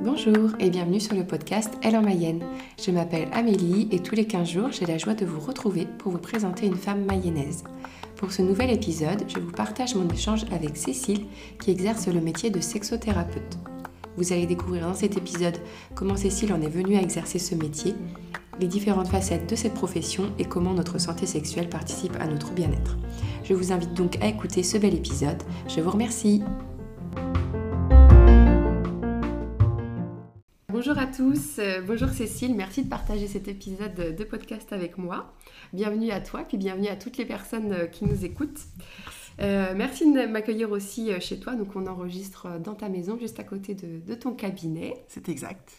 Bonjour et bienvenue sur le podcast Elle en Mayenne. Je m'appelle Amélie et tous les 15 jours, j'ai la joie de vous retrouver pour vous présenter une femme mayonnaise. Pour ce nouvel épisode, je vous partage mon échange avec Cécile qui exerce le métier de sexothérapeute. Vous allez découvrir dans cet épisode comment Cécile en est venue à exercer ce métier, les différentes facettes de cette profession et comment notre santé sexuelle participe à notre bien-être. Je vous invite donc à écouter ce bel épisode. Je vous remercie. Bonjour à tous, euh, bonjour Cécile, merci de partager cet épisode de podcast avec moi. Bienvenue à toi, puis bienvenue à toutes les personnes euh, qui nous écoutent. Euh, merci de m'accueillir aussi euh, chez toi. Donc, on enregistre euh, dans ta maison, juste à côté de, ton cabinet. C'est exact.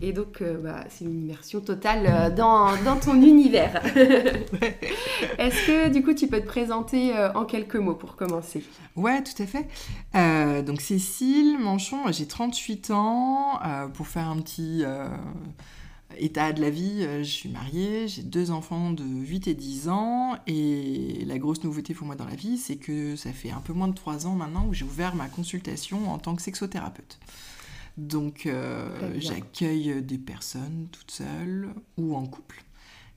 Et donc, bah, c'est une immersion totale dans, dans ton univers. Est-ce que, du coup, tu peux te présenter en quelques mots pour commencer? Ouais, tout à fait. donc, Cécile Manchon, j'ai 38 ans. pour faire un petit état de la vie, euh, je suis mariée, j'ai deux enfants de 8 et 10 ans, et la grosse nouveauté pour moi dans la vie, c'est que ça fait un peu moins de 3 ans maintenant où j'ai ouvert ma consultation en tant que sexothérapeute. Donc euh, j'accueille des personnes toutes seules ou en couple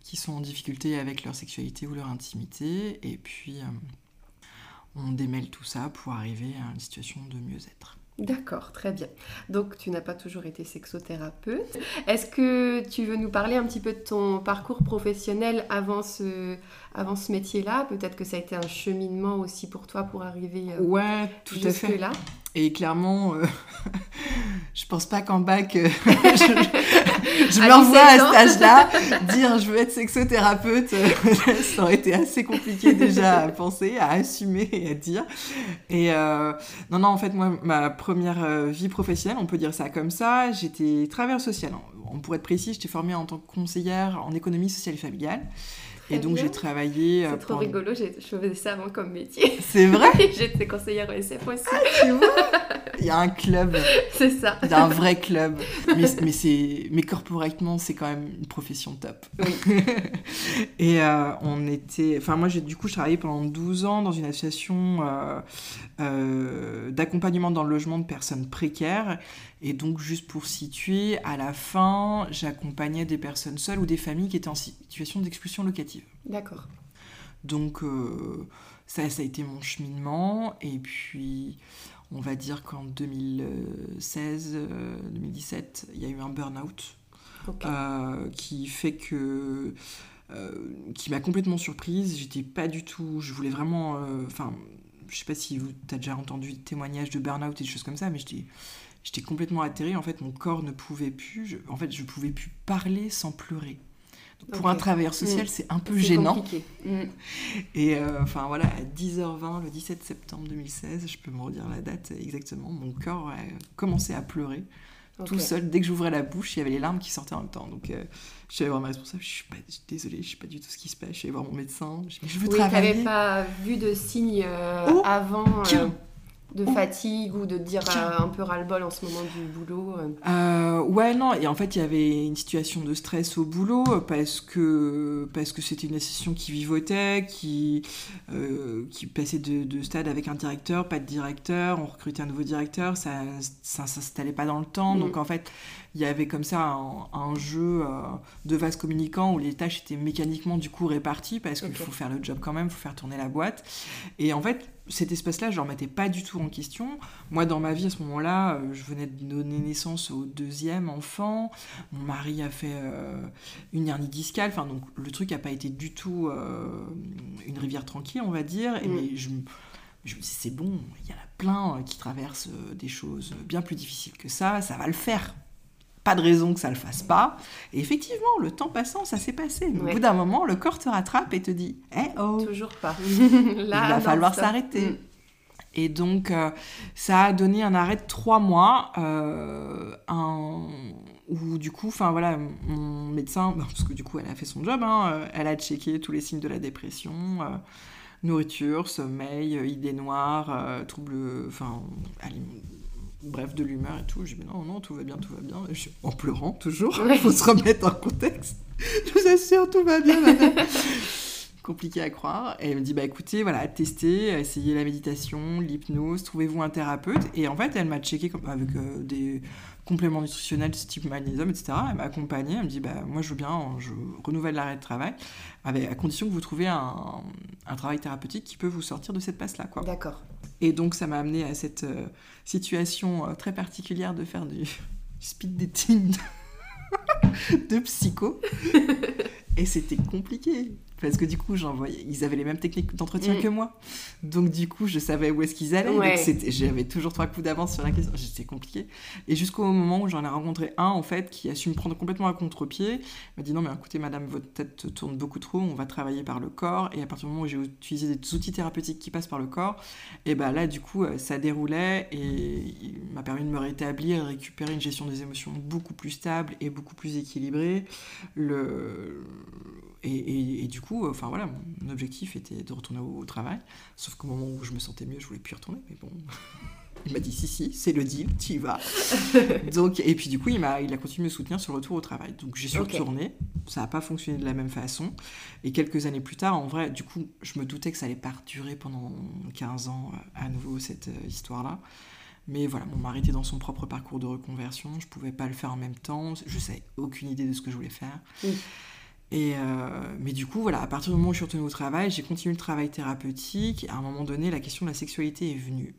qui sont en difficulté avec leur sexualité ou leur intimité, et puis euh, on démêle tout ça pour arriver à une situation de mieux-être. D'accord, très bien. Donc tu n'as pas toujours été sexothérapeute. Est-ce que tu veux nous parler un petit peu de ton parcours professionnel avant ce, avant ce métier-là? Peut-être que ça a été un cheminement aussi pour toi pour arriver euh, ouais, tout à fait. là. Et clairement, euh, je pense pas qu'en bac, euh, je, je m'envoie à cet âge-là, dire je veux être sexothérapeute, ça aurait été assez compliqué déjà à penser, à assumer et à dire. Et non, non, en fait, moi, ma première vie professionnelle, on peut dire ça comme ça, j'étais travailleur social. On pourrait être précis, j'étais formée en tant que conseillère en économie sociale et familiale et donc j'ai travaillé. C'est euh, trop rigolo, je faisais ça avant comme métier. C'est vrai J'étais conseillère ESF aussi. Ah, tu vois Il y a un club. C'est ça. Il y a un vrai club. Mais, mais, mais corporatement, c'est quand même une profession top. Oui. et euh, on était. Enfin, moi, du coup, je travaillais pendant 12 ans dans une association euh, d'accompagnement dans le logement de personnes précaires. Et donc, juste pour situer, à la fin, j'accompagnais des personnes seules ou des familles qui étaient en situation d'expulsion locative. D'accord. Donc, euh, ça, ça a été mon cheminement. Et puis, on va dire qu'en 2016, 2017, euh, il y a eu un burn-out euh, qui fait que. qui m'a complètement surprise. J'étais pas du tout. Je voulais vraiment. Enfin, je sais pas si vous as déjà entendu des témoignages de burn-out et des choses comme ça, mais j'étais j'étais complètement atterrée. En fait, mon corps ne pouvait plus. Je, en fait, je pouvais plus parler sans pleurer. pour un travailleur social, mm. c'est un peu gênant. Mm. Et euh, enfin voilà, à 10h20, le 17 septembre 2016, je peux me redire la date exactement, mon corps a commencé à pleurer. Tout seul, dès que j'ouvrais la bouche, il y avait les larmes qui sortaient en même temps. Donc, euh, je suis allée voir ma responsable. Je suis pas, désolée, je sais pas du tout ce qui se passe. Je suis allée voir mon médecin. Je, je veux oui, travailler. pas vu de signes euh, oh, avant de fatigue ou de dire euh, un peu ras-le-bol en ce moment du boulot euh. Euh, Ouais, non, et en fait, il y avait une situation de stress au boulot parce que parce que c'était une association qui vivotait, qui, qui passait de, stade avec un directeur, pas de directeur, on recrutait un nouveau directeur, ça ne s'installait pas dans le temps, mm. donc en fait, il y avait comme ça un, jeu de vase communicant où les tâches étaient mécaniquement du coup réparties parce qu'il faut faire le job quand même, il faut faire tourner la boîte, et en fait, cet espace-là, je ne remettais pas du tout en question. Moi, dans ma vie, à ce moment-là, euh, je venais de donner naissance au deuxième enfant. Mon mari a fait euh, une hernie discale. Enfin, donc, le truc n'a pas été du tout euh, une rivière tranquille, on va dire. Et, mm. mais je, je me dis, c'est bon, il y en a plein qui traversent des choses bien plus difficiles que ça. Ça va le faire pas de raison que ça le fasse pas. Et effectivement, le temps passant, ça s'est passé. Au bout d'un moment, le corps te rattrape et te dit Eh oh Toujours pas. Il va falloir s'arrêter. Mm. Et donc, euh, ça a donné un arrêt de trois mois, euh, un... où du coup, enfin voilà, mon médecin, parce que du coup, elle a fait son job, hein, euh, elle a checké tous les signes de la dépression, nourriture, sommeil, idées noires, troubles, enfin, bref, de l'humeur et tout. J'ai dit non, non, tout va bien, tout va bien. en pleurant toujours, il faut se remettre en contexte. Je vous assure, tout va bien, madame. compliqué à croire. Et elle me dit, bah écoutez, voilà, testez, essayez la méditation, l'hypnose, trouvez-vous un thérapeute. Et en fait, elle m'a checké avec euh, des compléments nutritionnels type magnésium, etc. Elle m'a accompagnée, elle me dit, bah moi je veux bien, je renouvelle l'arrêt de travail, avec, à condition que vous trouviez un, un travail thérapeutique qui peut vous sortir de cette passe-là. quoi. D'accord. Et donc ça m'a amené à cette euh, situation euh, très particulière de faire du speed dating de, de psycho. Et c'était compliqué. Parce que du coup, ils avaient les mêmes techniques d'entretien Mm. que moi. Donc du coup, je savais où est-ce qu'ils allaient. Ouais. J'avais toujours trois coups d'avance sur la question. C'était compliqué. Et jusqu'au moment où j'en ai rencontré un, en fait, qui a su me prendre complètement à contre-pied. Il m'a dit non, mais écoutez, madame, votre tête tourne beaucoup trop. On va travailler par le corps. Et à partir du moment où j'ai utilisé des outils thérapeutiques qui passent par le corps, et ben là, du coup, euh, ça déroulait. Et il m'a permis de me rétablir, récupérer une gestion des émotions beaucoup plus stable et beaucoup plus équilibrée. Le... Et, et- et du coup, enfin voilà, mon objectif était de retourner au, au travail. Sauf qu'au moment où je me sentais mieux, je voulais plus y retourner. Mais bon, il m'a dit si, si, c'est le deal, tu y vas. Donc, et puis du coup, il, m'a, il a continué de me soutenir sur le retour au travail. Donc j'y suis Ok. retournée. Ça n'a pas fonctionné de la même façon. Et quelques années plus tard, en vrai, du coup, je me doutais que ça allait pas durer pendant 15 ans euh, à nouveau cette euh, histoire-là. Mais voilà, mon mari était dans son propre parcours de reconversion. Je pouvais pas le faire en même temps. Je savais aucune idée de ce que je voulais faire. Oui. Et euh, mais du coup, voilà, à partir du moment où je suis retournée au travail, j'ai continué le travail thérapeutique. À un moment donné, la question de la sexualité est venue.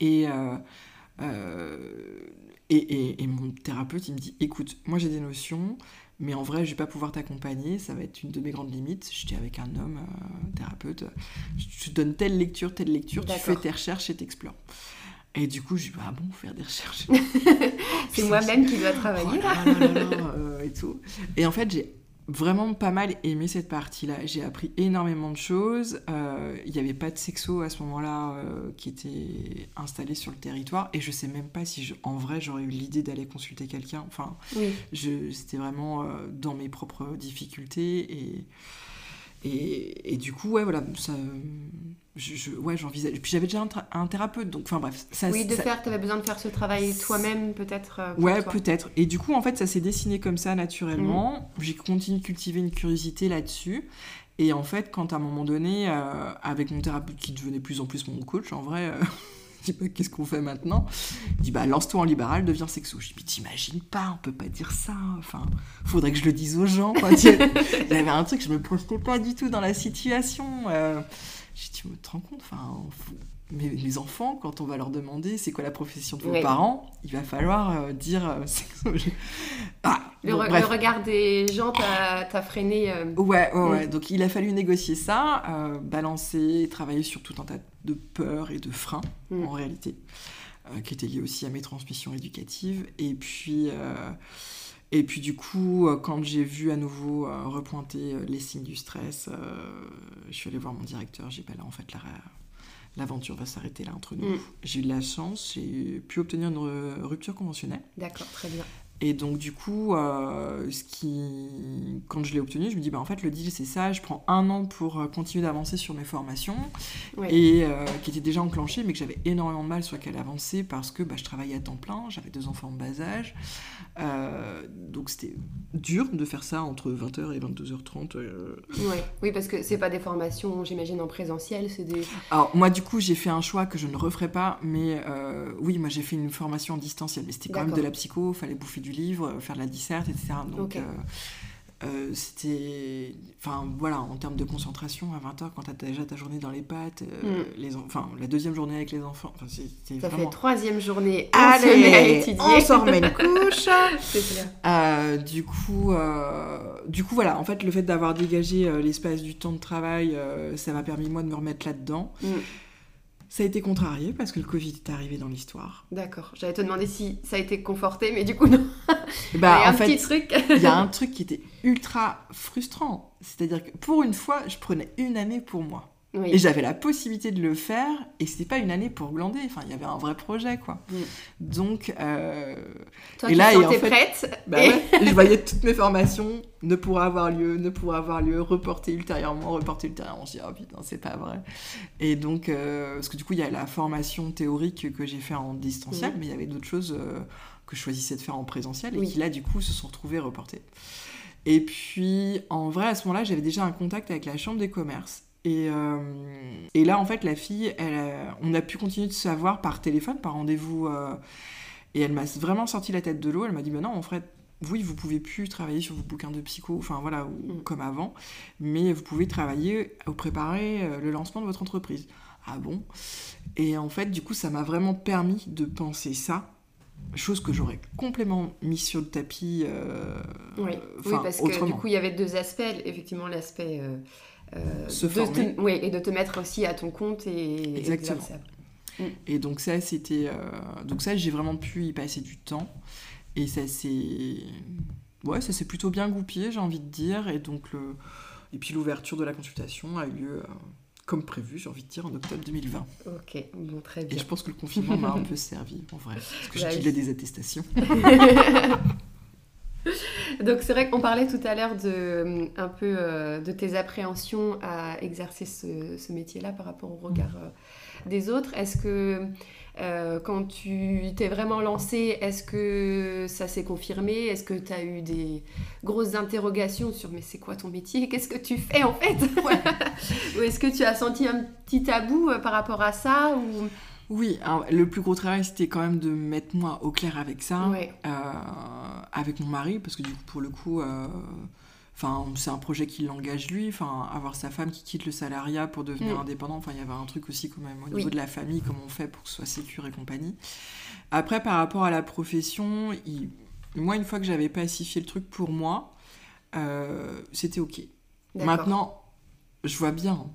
Et, euh, euh, et, et- et mon thérapeute, il me dit écoute, moi j'ai des notions, mais en vrai, je vais pas pouvoir t'accompagner. Ça va être une de mes grandes limites. J'étais avec un homme thérapeute. Je te donne telle lecture, telle lecture, tu fais tes recherches et t'explores. Et du coup, je dis ah bon, faire des recherches? C'est moi-même qui dois travailler Oh là. là là là là, euh, et tout. Et en fait, j'ai vraiment pas mal aimé cette partie-là. J'ai appris énormément de choses. Euh, Il n'y avait pas de sexo à ce moment-là euh, qui était installé sur le territoire. Et je sais même pas si, je- en vrai, j'aurais eu l'idée d'aller consulter quelqu'un. Enfin, Oui. c'était vraiment euh, dans mes propres difficultés. Et, et, et du coup, ouais, voilà, ça, je, je- ouais, j'envisage. Puis j'avais déjà un, thérapeute, donc, enfin bref. Ça, Oui, de ça- faire, tu avais besoin de faire ce travail toi-même peut-être. euh, Ouais, peut-être. Et du coup, en fait, ça s'est dessiné comme ça naturellement. J'ai continué de cultiver une curiosité là-dessus. Et en fait, quand à un moment donné, euh, avec mon thérapeute qui devenait de plus en plus mon coach, en vrai, euh, dis bah, qu'est-ce qu'on fait maintenant Il dit bah lance-toi en libéral, deviens sexo. Je dis mais t'imagines pas, on peut pas dire ça. Enfin, faudrait que je le dise aux gens. Il y avait un truc, je me projetais pas du tout dans la situation. Euh, j'ai dit, tu te rends compte Enfin, faut- mes, mes enfants, quand on va leur demander c'est quoi la profession de vos Oui. parents, il va falloir euh, dire euh, Ah, Le, re- regard des gens t'a freiné. euh, Ouais, ouais, ouais. Donc il a fallu négocier ça, balancer, travailler sur tout un tas de peurs et de freins, Mm. en réalité, qui étaient liés aussi à mes transmissions éducatives. Et puis, et puis du coup, quand j'ai vu à nouveau repointer les signes du stress, je suis allée voir mon directeur. J'ai dit, bah là, en fait, la- l'aventure va s'arrêter là entre nous. Mm. J'ai eu de la chance, j'ai pu obtenir une ru- rupture conventionnelle. D'accord, très bien. Et donc du coup, euh, ce qui... quand je l'ai obtenu, je me dis, bah, en fait, le deal, c'est ça, je prends un an pour euh, continuer d'avancer sur mes formations, et euh, qui étaient déjà enclenchées, mais que j'avais énormément de mal sur lesquelles avancer, parce que bah, je travaillais à temps plein, j'avais deux enfants en bas âge, Euh, donc c'était dur de faire ça entre 20h et 22h30. euh. Ouais. Oui, parce que c'est pas des formations, j'imagine, en présentiel, c'est des. Alors moi, du coup, j'ai fait un choix que je ne referai pas, mais oui, moi j'ai fait une formation en distanciel, mais c'était quand même de la psycho, fallait bouffer du livre, euh, faire de la disserte, etc. Donc euh, euh, c'était. Enfin voilà, en termes de concentration, à 20h, quand t'as déjà ta journée dans les pattes, euh, les en- enfin la deuxième journée avec les enfants, enfin, c'était Mm. Ça fait troisième journée, on se met à étudier. on s'en remet une couche clair. Euh, du coup, du coup, voilà, en fait, le fait d'avoir dégagé l'espace du temps de travail, ça m'a permis, moi, de me remettre là-dedans. Mm. Ça a été contrarié parce que le Covid est arrivé dans l'histoire. D'accord. J'allais te demander si ça a été conforté, mais du coup, non. Bah, en un fait, petit truc. il y a un truc qui était ultra frustrant. C'est-à-dire que pour une fois, je prenais une année pour moi. Oui. Et j'avais la possibilité de le faire, et c'était pas une année pour glander. Enfin, il y avait un vrai projet, quoi. Mm. Donc, euh, Toi, et tu là, et en fait- prête. Bah et- ouais, je voyais toutes mes formations ne pourraient avoir lieu, ne pourraient avoir lieu, reporter ultérieurement, reporter ultérieurement. Je dis, oh putain, c'est pas vrai. Et donc, euh, parce que du coup, il y a la formation théorique que j'ai fait en distanciel, Mhm. mais il y avait d'autres choses euh, que je choisissais de faire en présentiel et Oui. qui là, du coup, se sont retrouvées reportées. Et puis, en vrai, à ce moment-là, j'avais déjà un contact avec la chambre des commerces. Et, euh, et là, en fait, la fille, elle, on a pu continuer de se savoir par téléphone, par rendez-vous. euh, et elle m'a vraiment sorti la tête de l'eau. Elle m'a dit, bah non, en fait, oui, vous pouvez plus travailler sur vos bouquins de psycho, enfin voilà, ou- Mm. comme avant, mais vous pouvez travailler ou préparer euh, le lancement de votre entreprise. Ah bon? Et en fait, du coup, ça m'a vraiment permis de penser ça, chose que j'aurais complètement mis sur le tapis. euh, Oui, parce que du coup, il y avait deux aspects. Effectivement, l'aspect. euh, euh, Se de former. te- et de te mettre aussi à ton compte et. et Exactement. faire ça. Et donc ça, c'était... euh, Donc ça, j'ai vraiment pu y passer du temps. Et ça s'est... Ouais, ça s'est plutôt bien goupillé, j'ai envie de dire. Et donc, le... Et puis l'ouverture de la consultation a eu lieu, euh, comme prévu, j'ai envie de dire, en octobre 2020. Ok, bon, très Et bien. je pense que le confinement m'a un peu servi, en vrai. Parce que Bah j'ai oui. des attestations. Donc c'est vrai qu'on parlait tout à l'heure de un peu euh, de tes appréhensions à exercer ce, ce métier-là par rapport au regard euh, des autres. Est-ce que euh, quand tu t'es vraiment lancé, est-ce que ça s'est confirmé? Est-ce que tu as eu des grosses interrogations sur mais c'est quoi ton métier? Qu'est-ce que tu fais en fait? Ou est-ce que tu as senti un petit tabou euh, par rapport à ça ou... Oui, le plus gros travail, c'était quand même de mettre moi au clair avec ça. Ouais. euh, avec mon mari, parce que du coup, pour le coup, euh, enfin, c'est un projet qui l'engage lui, enfin, avoir sa femme qui quitte le salariat pour devenir Mm. indépendant, enfin, il y avait un truc aussi quand même au Oui. niveau de la famille, comment on fait pour que ce soit sécure et compagnie. Après, par rapport à la profession, il- moi, une fois que j'avais pacifié le truc pour moi, euh, c'était ok. Maintenant, je vois bien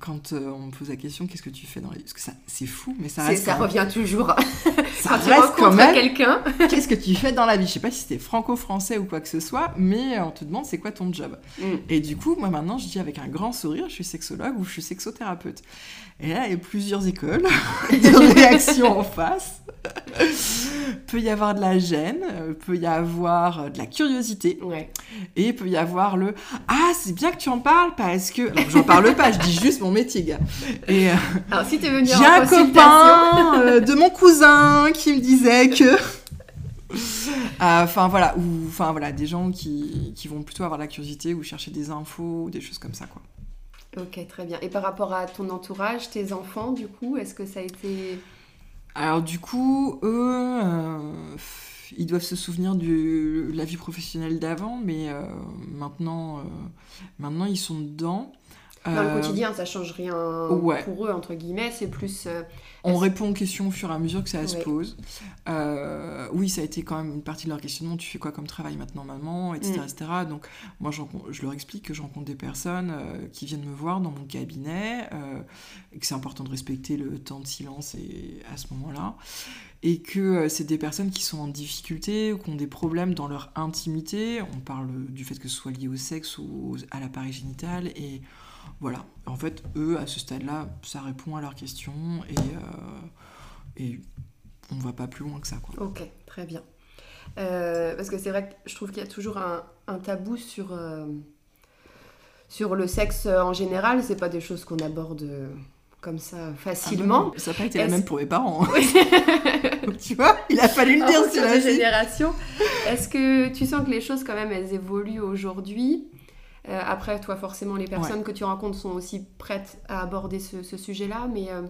quand euh, on me pose la question, qu'est-ce que tu fais dans la vie Parce que ça, c'est fou, mais ça reste, ça revient toujours. ça Quand tu reste quand rencontres même quelqu'un. qu'est-ce que tu fais dans la vie? Je sais pas si c'était franco-français ou quoi que ce soit, mais on te demande c'est quoi ton job? Mm. Et du coup, moi maintenant, je dis avec un grand sourire, je suis sexologue ou je suis sexothérapeute. Et là, il y a plusieurs écoles de réactions en face. peut y avoir de la gêne, euh, peut y avoir euh, de la curiosité, Ouais. et peut y avoir le ah c'est bien que tu en parles parce que alors j'en parle pas, je dis juste mon métier, gars. Et euh, Alors si tu veux venir j'ai un copain euh, de mon cousin qui me disait que. Euh, Enfin voilà, ou enfin voilà, des gens qui, qui vont plutôt avoir la curiosité ou chercher des infos ou des choses comme ça quoi. Ok, très bien. Et par rapport à ton entourage, tes enfants, du coup, est-ce que ça a été... Alors du coup, eux, euh, ils doivent se souvenir de la vie professionnelle d'avant, mais euh, maintenant, maintenant ils sont dedans. Dans le Euh, quotidien, ça change rien ouais. pour eux, entre guillemets. C'est plus... euh, On répond aux questions au fur et à mesure que ça se pose. Euh, oui, ça a été quand même une partie de leur questionnement. Tu fais quoi comme travail maintenant, maman, etc. Mm. etc. Donc, moi, je, leur explique que je rencontre des personnes euh, qui viennent me voir dans mon cabinet, et que c'est important de respecter le temps de silence et, à ce moment-là. Et que c'est des personnes qui sont en difficulté ou qui ont des problèmes dans leur intimité. On parle du fait que ce soit lié au sexe ou à l'appareil génital. Et voilà. En fait, eux, à ce stade-là, ça répond à leurs questions et, euh, et on va pas plus loin que ça. Quoi. Ok, très bien. Euh, parce que c'est vrai que je trouve qu'il y a toujours un, un tabou sur, euh, sur le sexe en général. C'est pas des choses qu'on aborde comme ça facilement. Ça n'a pas été la même pour mes parents. hein. tu vois, il a fallu le dire sur la générations. Est-ce que tu sens que les choses, quand même, elles évoluent aujourd'hui? Euh, Après, toi, forcément, les personnes que tu rencontres sont aussi prêtes à aborder ce, ce sujet-là, mais euh,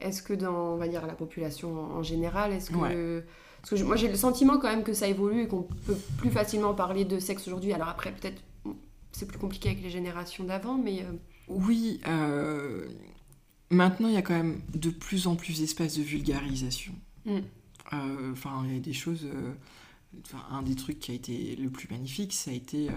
est-ce que dans, on va dire, la population en, en général, est-ce que... Ouais. Parce que je- moi, j'ai le sentiment quand même que ça évolue et qu'on peut plus facilement parler de sexe aujourd'hui. Alors après, peut-être, c'est plus compliqué avec les générations d'avant, mais... euh, Oui, maintenant il y a quand même de plus en plus d'espaces de vulgarisation. Mm. Enfin, il y a des choses. un des trucs qui a été le plus magnifique, ça a été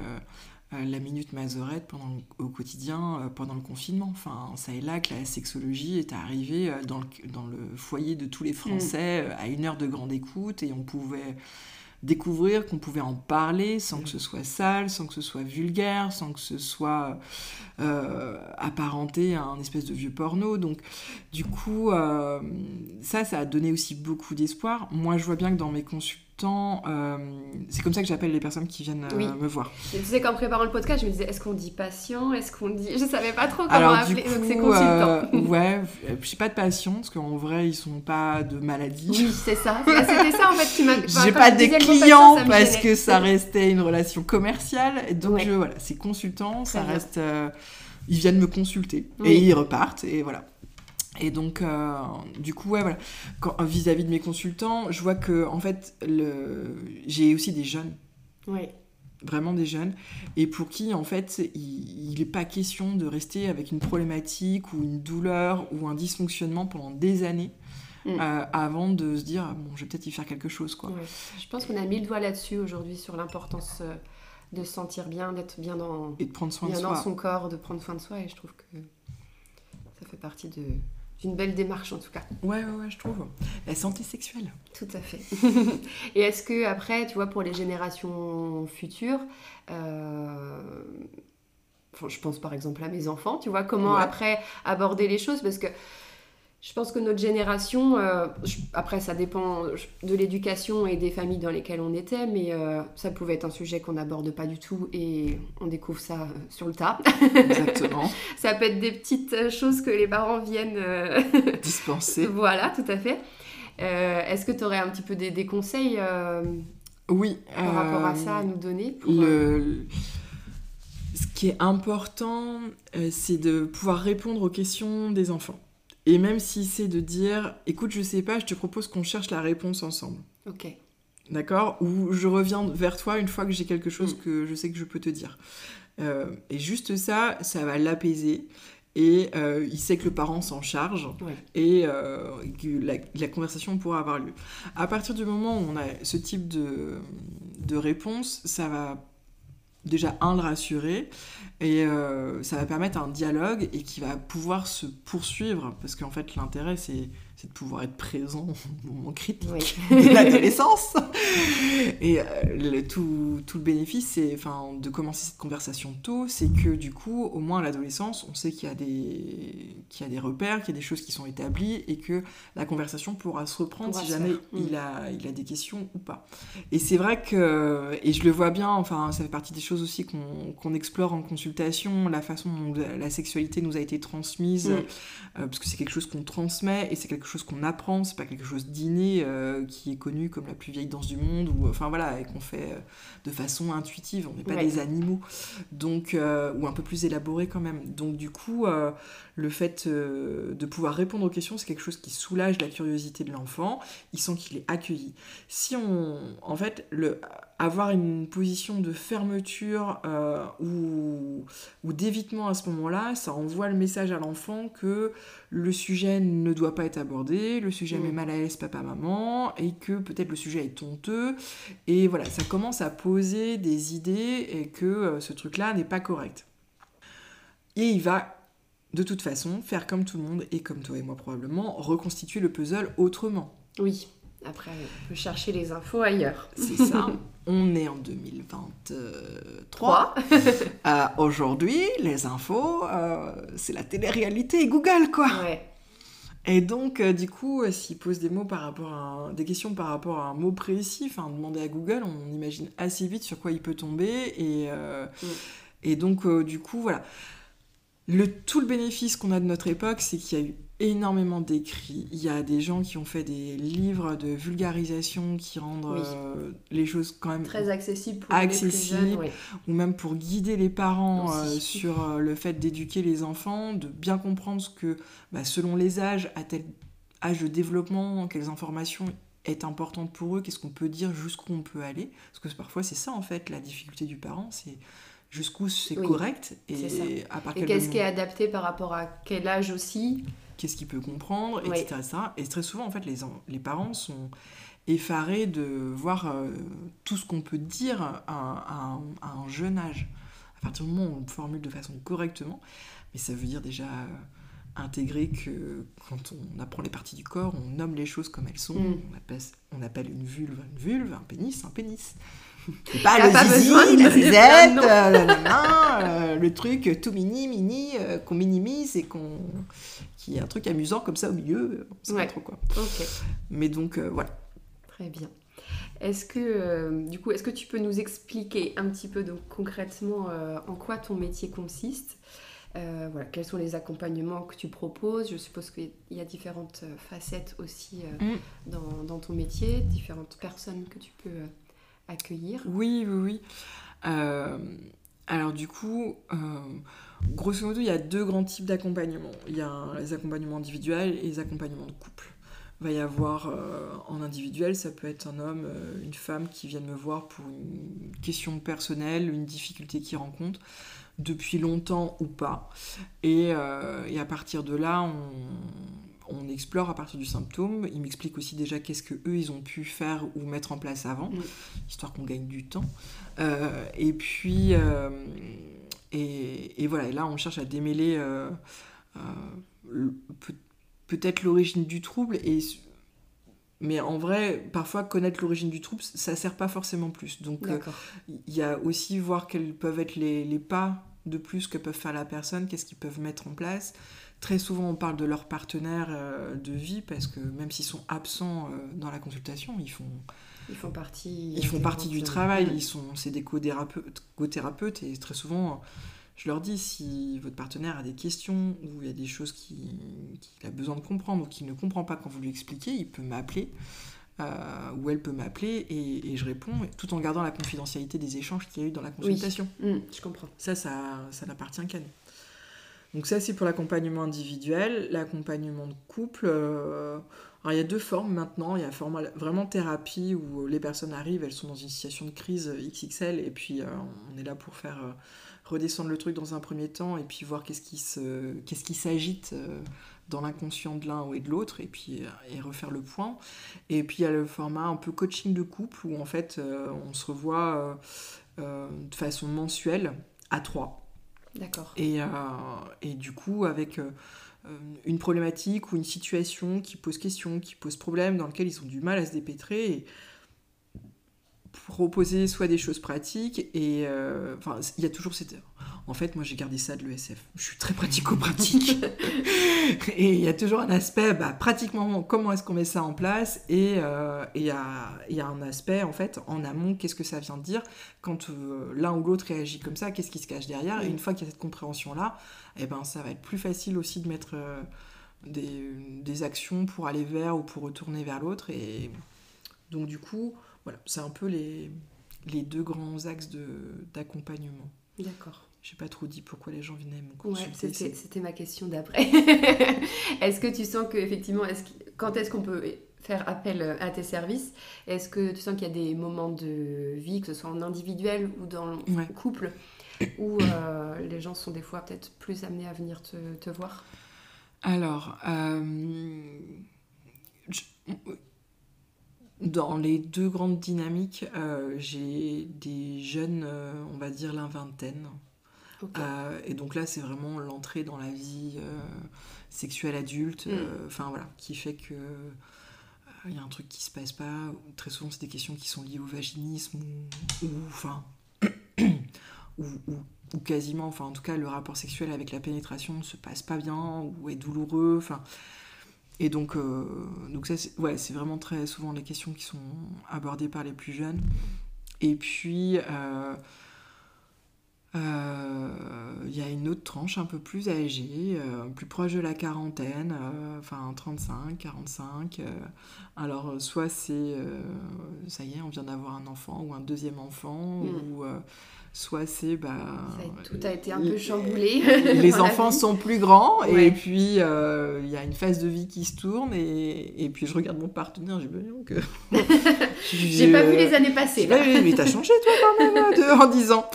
la minute Mazorette pendant au quotidien euh, pendant le confinement. Enfin, ça est là que la sexologie est arrivée euh, dans le, dans le foyer de tous les Français euh, à une heure de grande écoute et on pouvait découvrir qu'on pouvait en parler sans que ce soit sale, sans que ce soit vulgaire, sans que ce soit euh, apparenté à un espèce de vieux porno. Donc, du coup, euh, ça, ça a donné aussi beaucoup d'espoir. Moi, je vois bien que dans mes consultations, euh, c'est comme ça que j'appelle les personnes qui viennent euh, me voir. tu sais qu'en préparant le podcast, je me disais, est-ce qu'on dit patient? Est-ce qu'on dit... Je savais pas trop comment appeler, donc c'est consultant. ouais, je suis pas de patient, parce qu'en vrai, ils sont pas de maladie. Oui, c'est ça. Bah, c'était ça, en fait, qui m'a... J'ai pas des clients, parce que ça restait une relation commerciale. Donc, voilà, c'est consultant, ça reste... ils viennent me consulter, et ils repartent, et voilà. Et donc, euh, du coup, ouais, voilà. Vis-à-vis de mes consultants, je vois que, en fait, le... j'ai aussi des jeunes. Oui. Vraiment des jeunes. Et pour qui, en fait, il n'est pas question de rester avec une problématique ou une douleur ou un dysfonctionnement pendant des années. Mm. Euh, avant de se dire, bon, je vais peut-être y faire quelque chose. Quoi. Je pense qu'on a mis le doigt là-dessus aujourd'hui, sur l'importance euh, de se sentir bien, d'être bien dans, et de prendre soin bien de dans son corps, de prendre soin de soi. Et je trouve que ça fait partie de, une belle démarche en tout cas. Ouais, ouais, ouais, je trouve. La santé sexuelle. Tout à fait. Et est-ce que après, tu vois, pour les générations futures, euh, je pense par exemple à mes enfants, tu vois, comment après aborder les choses? Parce que je pense que notre génération, euh, après ça dépend de l'éducation et des familles dans lesquelles on était, mais euh, ça pouvait être un sujet qu'on n'aborde pas du tout et on découvre ça euh, sur le tas. Exactement. ça peut être des petites choses que les parents viennent dispenser. voilà, tout à fait. Est-ce que tu aurais un petit peu des, conseils oui, par rapport à ça à nous donner le... Ce qui est important, c'est de pouvoir répondre aux questions des enfants. Et même si c'est de dire, écoute, je sais pas, je te propose qu'on cherche la réponse ensemble. Ok. D'accord? Ou je reviens vers toi une fois que j'ai quelque chose mm. que je sais que je peux te dire. Euh, et juste ça, ça va l'apaiser. Et euh, il sait que le parent s'en charge et euh, que la, conversation pourra avoir lieu. À partir du moment où on a ce type de, de réponse, ça va déjà un le rassurer et euh, ça va permettre un dialogue et qui va pouvoir se poursuivre parce qu'en fait l'intérêt c'est c'est de pouvoir être présent au moment critique de l'adolescence. Et euh, le, tout, tout, le bénéfice, c'est enfin, de commencer cette conversation tôt, c'est que du coup, au moins à l'adolescence, on sait qu'il y, a des, qu'il y a des repères, qu'il y a des choses qui sont établies et que la conversation pourra se reprendre si jamais il, a, il a des questions ou pas. Et c'est vrai que, et je le vois bien, enfin, ça fait partie des choses aussi qu'on, qu'on explore en consultation, la façon dont la sexualité nous a été transmise, euh, parce que c'est quelque chose qu'on transmet et c'est quelque chose qu'on apprend, c'est pas quelque chose d'inné euh, qui est connu comme la plus vieille danse du monde, ou enfin voilà, et qu'on fait euh, de façon intuitive, on n'est pas des animaux, donc, euh, ou un peu plus élaboré quand même. Donc du coup, le fait de pouvoir répondre aux questions, c'est quelque chose qui soulage la curiosité de l'enfant, il sent qu'il est accueilli. Si on, en fait, le avoir une position de fermeture euh, ou, ou d'évitement à ce moment-là, ça envoie le message à l'enfant que le sujet ne doit pas être abordé, le sujet met mm. mal à l'aise papa-maman, et que peut-être le sujet est honteux. Et voilà, ça commence à poser des idées et que euh, ce truc-là n'est pas correct. Et il va de toute façon faire comme tout le monde, et comme toi et moi probablement, reconstituer le puzzle autrement. Oui. Après, on peut chercher les infos ailleurs. C'est ça. on est en 2023. Euh, aujourd'hui, les infos, euh, c'est la télé-réalité et Google, quoi. Et donc, euh, du coup, s'il pose des mots par rapport à des questions par rapport à un mot précis, enfin, demander à Google, on imagine assez vite sur quoi il peut tomber. Et, mm. et donc, du coup, voilà. Le, tout le bénéfice qu'on a de notre époque, c'est qu'il y a eu énormément d'écrits. Il y a des gens qui ont fait des livres de vulgarisation qui rendent euh, les choses quand même très accessibles pour accessibles, les plus jeunes, ou même pour guider les parents euh, sur euh, le fait d'éduquer les enfants, de bien comprendre ce que, bah, selon les âges, à tel âge de développement, quelles informations est importante pour eux, qu'est-ce qu'on peut dire, jusqu'où on peut aller. Parce que parfois c'est ça en fait la difficulté du parent, c'est jusqu'où c'est correct et, à et qu'est-ce qui est adapté par rapport à quel âge aussi qu'est-ce qu'il peut comprendre, etc., Et très souvent, en fait, les, les parents sont effarés de voir euh, tout ce qu'on peut dire à, un jeune âge. À partir du moment où on le formule de façon correctement, mais ça veut dire déjà euh, intégrer que quand on apprend les parties du corps, on nomme les choses comme elles sont. Mm. On, appelle, on, appelle, une vulve une vulve, un pénis un pénis. C'est pas le zizi, la zizette, euh, le truc tout mini, mini, qu'on minimise et qu'on il y a un truc amusant comme ça au milieu, on sait pas trop quoi. Mais donc euh, voilà. Très bien. Est-ce que, euh, du coup, est-ce que tu peux nous expliquer un petit peu donc, concrètement euh, en quoi ton métier consiste euh, voilà, Quels sont les accompagnements que tu proposes? Je suppose qu'il y a différentes facettes aussi mm. dans, dans, ton métier, différentes personnes que tu peux accueillir. Oui, oui, oui. alors du coup, grosso modo, il y a deux grands types d'accompagnements. Il y a les accompagnements individuels et les accompagnements de couple va y avoir euh, en individuel, ça peut être un homme, euh, une femme qui viennent me voir pour une question personnelle, une difficulté qu'ils rencontrent depuis longtemps ou pas. Euh, et à partir de là, on, on, explore à partir du symptôme. Ils m'expliquent aussi déjà qu'est-ce que eux ils ont pu faire ou mettre en place avant, histoire qu'on gagne du temps. et puis et, et, voilà. Et là, on cherche à démêler peut-être l'origine du trouble et mais en vrai, parfois connaître l'origine du trouble, ça sert pas forcément plus. Donc euh, il y a aussi voir quels peuvent être les, les, pas de plus que peuvent faire la personne, qu'est-ce qu'ils peuvent mettre en place. Très souvent, on parle de leur partenaire euh, de vie parce que même s'ils sont absents euh, dans la consultation, ils font ils font partie ils font partie du travail. Ils sont c'est des co-thérapeutes et très souvent je leur dis si votre partenaire a des questions ou il y a des choses qu'il a besoin de comprendre ou qu'il ne comprend pas quand vous lui expliquez, il peut m'appeler. Euh, ou elle peut m'appeler et, je réponds, tout en gardant la confidentialité des échanges qu'il y a eu dans la consultation. Oui. Mmh, je comprends. Ça, ça, ça n'appartient qu'à nous. Donc ça, c'est pour l'accompagnement individuel. L'accompagnement de couple, euh, alors il y a deux formes maintenant. Il y a format vraiment thérapie où les personnes arrivent, elles sont dans une situation de crise XXL et puis euh, on est là pour faire redescendre le truc dans un premier temps et puis voir qu'est-ce qui se qu'est-ce qui s'agite euh, dans l'inconscient de l'un ou de l'autre et puis euh, et refaire le point et puis il y a le format un peu coaching de couple où en fait euh, on se revoit de façon mensuelle à trois et, et du coup avec une problématique ou une situation qui pose question, qui pose problème, dans lequel ils ont du mal à se dépêtrer. Proposer soit des choses pratiques et euh, enfin il y a toujours cette en fait moi j'ai gardé ça de l'ESF je suis très pratico-pratique. Et il y a toujours un aspect bah, pratiquement comment est-ce qu'on met ça en place et euh, il y, a, y, a, un aspect en fait en amont qu'est-ce que ça vient de dire quand euh, l'un ou l'autre réagit comme ça qu'est-ce qui se cache derrière et une fois qu'il y a cette compréhension là et eh ben ça va être plus facile aussi de mettre des, des actions pour aller vers ou pour retourner vers l'autre et donc du coup voilà, c'est un peu les, les deux grands axes d'accompagnement. D'accord. J'ai pas trop dit pourquoi les gens venaient me consulter. Ouais, c'était ma question d'après. est-ce que tu sens que effectivement, est quand est-ce qu'on peut faire appel à tes services? Est-ce que tu sens qu'il y a des moments de vie, que ce soit en individuel ou dans le couple, où euh, les gens sont des fois peut-être plus amenés à venir te, te voir? Alors, euh, dans les deux grandes dynamiques, euh, j'ai des jeunes, euh, on va dire la vingtaine. Euh, et donc là, c'est vraiment l'entrée dans la vie sexuelle adulte, mm. enfin voilà, qui fait que il y a un truc qui se passe pas. Très souvent, c'est des questions qui sont liées au vaginisme ou, enfin, ou, ou, quasiment, enfin en tout cas, le rapport sexuel avec la pénétration ne se passe pas bien ou est douloureux. Enfin, et donc, euh, donc ça, c'est, ouais, c'est vraiment très souvent les questions qui sont abordées par les plus jeunes. Et puis, il euh, euh, y a une autre tranche un peu plus âgée, plus proche de la quarantaine, enfin 35, 45. alors, soit c'est, ça y est, on vient d'avoir un enfant ou un deuxième enfant, mm. ou soit c'est bah tout a été un peu chamboulé. les enfants sont plus grands et puis euh, il y a une phase de vie qui se tourne et, et puis je regarde mon partenaire j'ai besoin que j'ai pas vu les années passées là. mais t'as changé toi quand même hein, en 10 ans.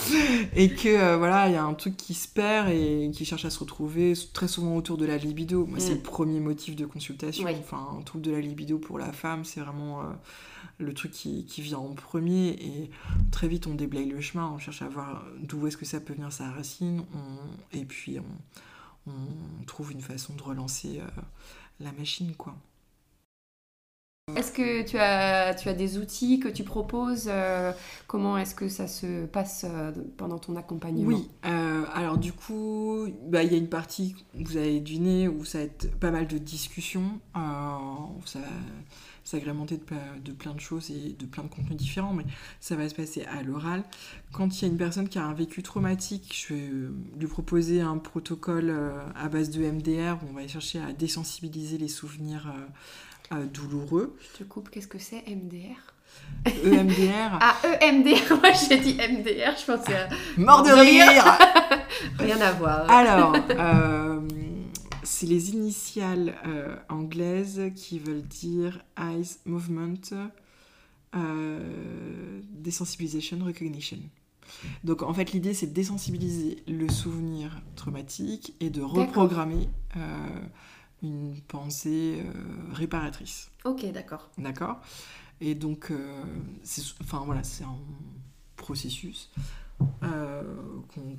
Et que euh, voilà il y a un truc qui se perd et qui cherche à se retrouver très souvent autour de la libido. Moi c'est mm. le premier motif de consultation. Enfin un trouble de la libido pour la femme c'est vraiment euh, le truc qui, qui, vient en premier et très vite on déblaye le chemin, on cherche à d'où est-ce que ça peut venir sa racine et puis on, on, trouve une façon de relancer euh, la machine quoi. Est-ce que tu as, tu as des outils que tu proposes euh, Comment est-ce que ça se passe euh, pendant ton accompagnement? Oui, euh, alors du coup, bah, il y a une partie, vous avez deviné, où ça va être pas mal de discussions. ça va s'agrémenter de, de, plein de choses et de plein de contenus différents, mais ça va se passer à l'oral. Quand il y a une personne qui a un vécu traumatique, je vais lui proposer un protocole à base de MDR où on va chercher à désensibiliser les souvenirs douloureux. Je te coupe, qu'est-ce que c'est MDR EMDR. Ah, EMDR, moi j'ai dit MDR, je pensais à... Mort de rire Rien à voir. Alors, euh, c'est les initiales euh, anglaises qui veulent dire Eyes Movement euh, Desensibilization Recognition. Donc en fait l'idée c'est de désensibiliser le souvenir traumatique et de reprogrammer une pensée euh, réparatrice. Ok, d'accord. D'accord? Et donc, euh, enfin voilà, c'est un processus euh,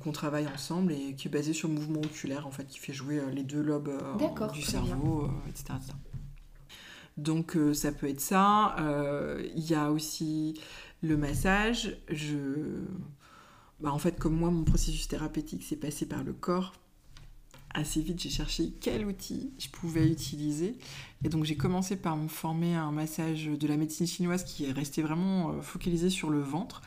qu'on, travaille ensemble et qui est basé sur le mouvement oculaire, en fait, qui fait jouer les deux lobes du cerveau, etc., Donc ça peut être ça. Il y a aussi le massage. Je... Bah, en fait, comme moi, mon processus thérapeutique s'est passé par le corps, assez vite, j'ai cherché quel outil je pouvais utiliser. Et donc j'ai commencé par me former à un massage de la médecine chinoise qui est resté vraiment euh, focalisé sur le ventre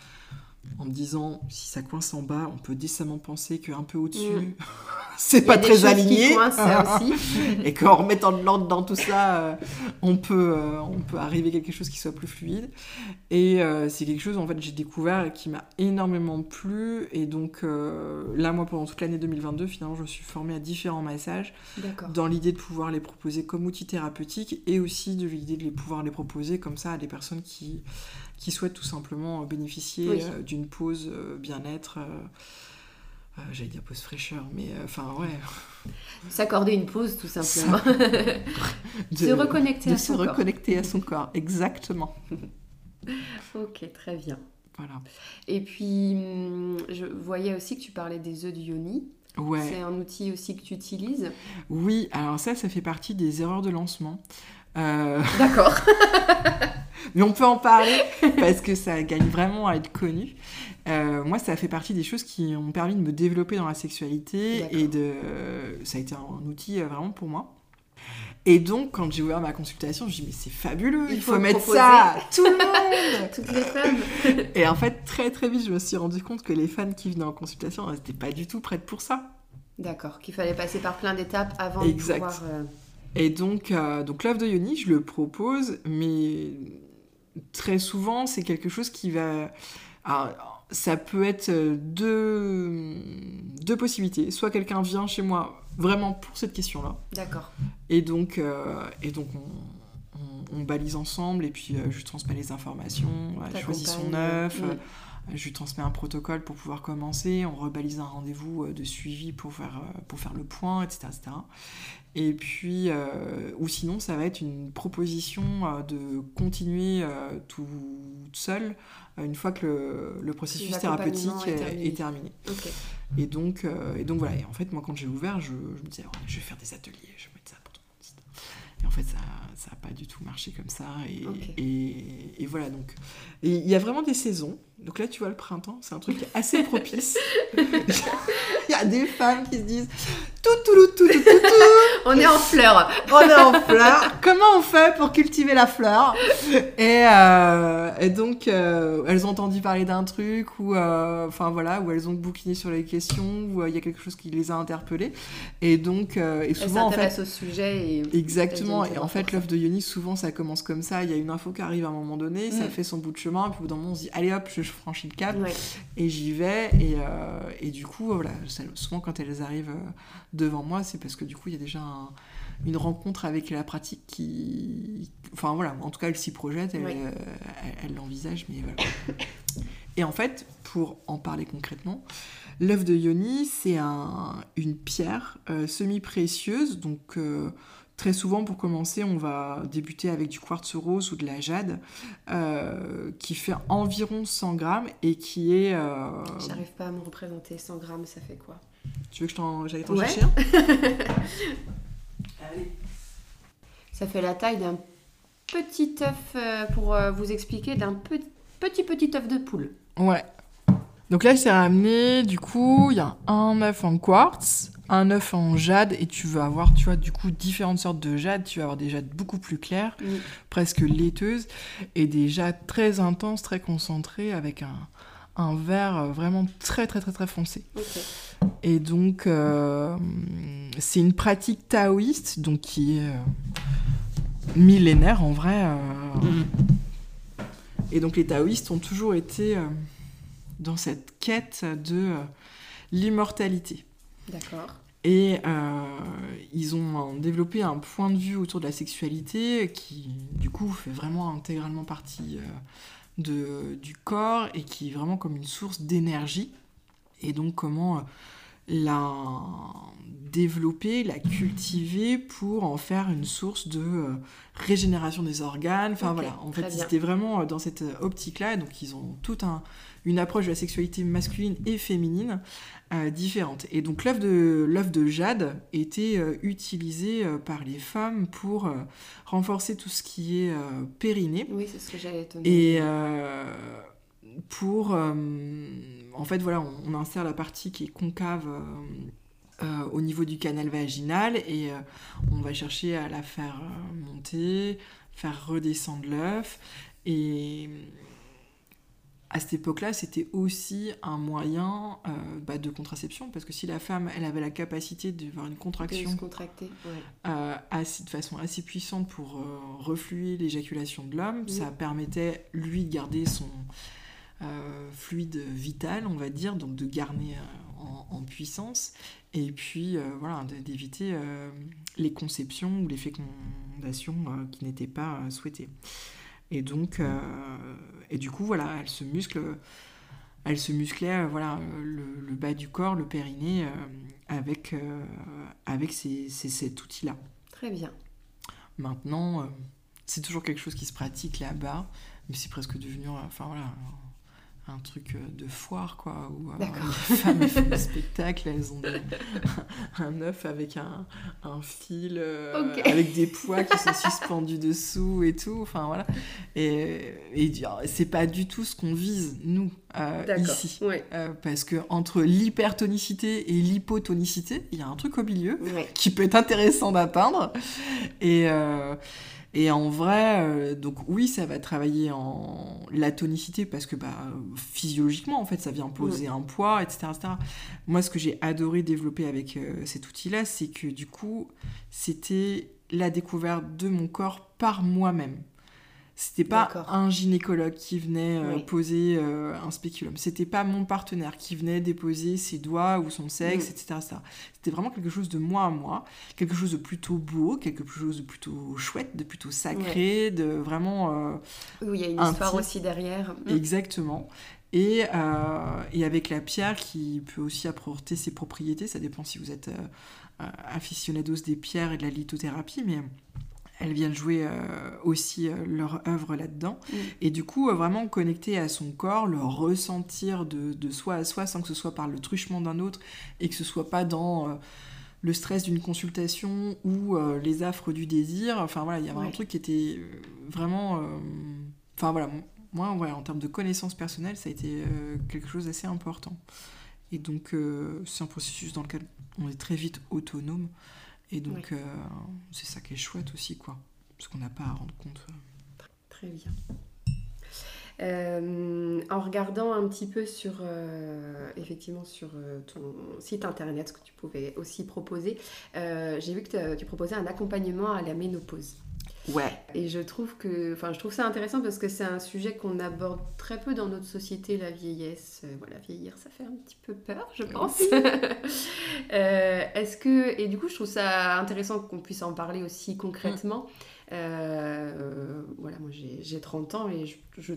en me disant si ça coince en bas, on peut décemment penser qu'un peu au-dessus, mm. c'est pas très aligné. aussi. et qu'en remettant de l'ordre dans tout ça, euh, on, peut, euh, on peut arriver à quelque chose qui soit plus fluide. Et euh, c'est quelque chose en fait j'ai découvert qui m'a énormément plu. Et donc là, moi, pendant toute l'année 2022, finalement, je me suis formée à différents massages dans l'idée de pouvoir les proposer comme outil thérapeutique et aussi de l'idée de les pouvoir les proposer comme ça à des personnes qui qui souhaitent tout simplement bénéficier euh, d'une pause euh, bien-être. Euh, j'allais dire pause fraîcheur, mais enfin ouais. S'accorder une pause tout simplement. de, se reconnecter à son corps. se reconnecter à son corps, exactement. ok, très bien. Voilà. Et puis, hum, je voyais aussi que tu parlais des œufs de yoni. Ouais. C'est un outil aussi que tu utilises Oui, alors ça, ça fait partie des erreurs de lancement. D'accord. Mais on peut en parler parce que ça gagne vraiment à être connu. Euh, moi, ça fait partie des choses qui ont permis de me développer dans la sexualité et de, ça a été un outil euh, vraiment pour moi. Et donc, quand j'ai ouvert ma consultation, je me suis dit, mais c'est fabuleux, il, faut, mettre ça à tout le monde Toutes les femmes Et en fait, très très vite, je me suis rendu compte que les fans qui venaient en consultation, elles n'étaient pas du tout prêtes pour ça. D'accord, qu'il fallait passer par plein d'étapes avant de pouvoir... Euh, et donc, donc l'œuf de Yoni, je le propose, mais très souvent, c'est quelque chose qui va... ça peut être deux, deux possibilités. Soit quelqu'un vient chez moi vraiment pour cette question-là. D'accord. Et donc, euh, et donc on, on, balise ensemble et puis euh, je transmets les informations, je choisis son œuf. Euh, je lui transmets un protocole pour pouvoir commencer, on rebalise un rendez-vous de suivi pour faire, pour faire le point, etc. etc. Et puis, euh, ou sinon, ça va être une proposition euh, de continuer euh, tout seul une fois que le, processus thérapeutique est terminé. Et, donc, et donc voilà, et en fait, moi quand j'ai ouvert, je, me disais, oh, je vais faire des ateliers, je vais mettre ça pour tout le monde. Et en fait, ça n'a pas du tout marché comme ça. Et, et, voilà, donc il y a vraiment des saisons. Donc là, tu vois, le printemps, c'est un truc assez propice. Il y a des femmes qui se disent tout, tout, tout, tout, tout, tout. On est en fleurs. On est en fleurs. Comment on fait pour cultiver la fleur? Et, euh, et, donc, euh, elles ont entendu parler d'un truc, ou euh, enfin voilà, où elles ont bouquiné sur les questions, où il y a quelque chose qui les a interpellées. Et donc, et souvent. Elles s'intéressent au sujet. Et Exactement. Et en fait, l'œuf de Yoni, souvent, ça commence comme ça. Il y a une info qui arrive à un moment donné, ça mm. fait son bout de chemin, puis au bout d'un moment, on se dit, allez hop, je, franchis le cap, et j'y vais. Et, et, du coup, voilà, souvent quand elles arrivent devant moi, c'est parce que du coup, il y a déjà une rencontre avec la pratique qui. Enfin voilà, en tout cas, elle s'y projette, elle l'envisage, mais voilà. Et en fait, pour en parler concrètement, l'œuf de Yoni, c'est un, une pierre euh, semi-précieuse, donc. Euh, très souvent, pour commencer, on va débuter avec du quartz rose ou de la jade, euh, qui fait environ 100 grammes et qui est... J'arrive pas à me représenter 100 grammes, ça fait quoi? Tu veux que j'aille t'en chercher un? Allez. Ça fait la taille d'un petit œuf pour vous expliquer d'un petit, petit petit œuf de poule. Ouais. Donc là, je t'ai ramené, du coup, il y a un œuf en quartz, un œuf en jade, et tu vas avoir, tu vois, du coup, différentes sortes de jade. Tu vas avoir des jades beaucoup plus claires, presque laiteuses, et des jades très intenses, très concentrées, avec un, un vert vraiment très, très, très, très foncé. Et donc, euh, c'est une pratique taoïste, donc qui est euh, millénaire en vrai. Euh. Mm. Et donc, les taoïstes ont toujours été dans cette quête de euh, l'immortalité. D'accord. Et euh, ils ont développé un point de vue autour de la sexualité qui, du coup, fait vraiment intégralement partie euh, de, du corps et qui est vraiment comme une source d'énergie. Et donc, comment la développer, la cultiver pour en faire une source de régénération des organes. Enfin voilà, en fait, c'était vraiment dans cette optique-là. Donc, ils ont tout un, une approche de la sexualité masculine et féminine euh, différente. Et donc l'œuf de, de jade était euh, utilisé euh, par les femmes pour renforcer tout ce qui est périnée. Oui, c'est ce que j'allais te Et pour... en fait, voilà, on, insère la partie qui est concave au niveau du canal vaginal et on va chercher à la faire monter, faire redescendre l'œuf. Et à cette époque-là, c'était aussi un moyen euh, bah, de contraception, parce que si la femme, elle avait la capacité d'avoir une contraction euh, de façon assez puissante pour euh, refluer l'éjaculation de l'homme, ça permettait lui de garder son fluide vital, on va dire, donc de garder en, puissance, et puis voilà, d'éviter les conceptions ou les fécondations qui n'étaient pas souhaitées. Et donc, euh, et du coup, voilà, elle se muscle, elle se musclait, euh, voilà, le, bas du corps, le périnée, euh, avec, avec ces, cet outil-là. Très bien. Maintenant, c'est toujours quelque chose qui se pratique là-bas, mais c'est presque devenu, enfin voilà, un truc euh, de foire, quoi, où euh, les femmes font des spectacles, elles ont un œuf avec un, un fil, euh, avec des poids qui sont suspendus dessous et tout, enfin voilà. Et, et c'est pas du tout ce qu'on vise, nous, ici. parce que entre l'hypertonicité et l'hypotonicité, il y a un truc au milieu qui peut être intéressant d'atteindre. Et et en vrai, euh, donc oui, ça va travailler en la tonicité parce que bah, physiologiquement, en fait, ça vient poser un poids, etc., Moi, ce que j'ai adoré développer avec euh, cet outil-là, c'est que du coup, c'était la découverte de mon corps par moi-même. C'était pas un gynécologue qui venait euh, poser euh, un spéculum. C'était pas mon partenaire qui venait déposer ses doigts ou son sexe, etc. C'était vraiment quelque chose de moi à moi, quelque chose de plutôt beau, quelque chose de plutôt chouette, de plutôt sacré, de vraiment. Euh, oui, il y a une histoire aussi derrière. Mm. Exactement. Et, et, avec la pierre qui peut aussi apporter ses propriétés, ça dépend si vous êtes aficionados des pierres et de la lithothérapie, mais elles viennent jouer euh, aussi euh, leur œuvre là-dedans. Mm. Et du coup, euh, vraiment connecter à son corps, le ressentir de, de, soi à soi sans que ce soit par le truchement d'un autre et que ce soit pas dans le stress d'une consultation ou les affres du désir. Enfin voilà, il y avait un truc qui était vraiment. Enfin voilà, moi en termes de connaissances personnelles, ça a été quelque chose d'assez important. Et donc, c'est un processus dans lequel on est très vite autonome. Et donc, euh, c'est ça qui est chouette aussi, quoi. Parce qu'on n'a pas à rendre compte. Euh. Très bien. Euh, en regardant un petit peu sur, effectivement, sur ton site internet, ce que tu pouvais aussi proposer, j'ai vu que tu proposais un accompagnement à la ménopause. Ouais. Et je trouve que, enfin, je trouve ça intéressant parce que c'est un sujet qu'on aborde très peu dans notre société, la vieillesse. Euh, voilà, vieillir, ça fait un petit peu peur, je pense. Euh, est-ce que, et du coup, je trouve ça intéressant qu'on puisse en parler aussi concrètement. Mm. Euh, voilà, moi j'ai 30 ans et je,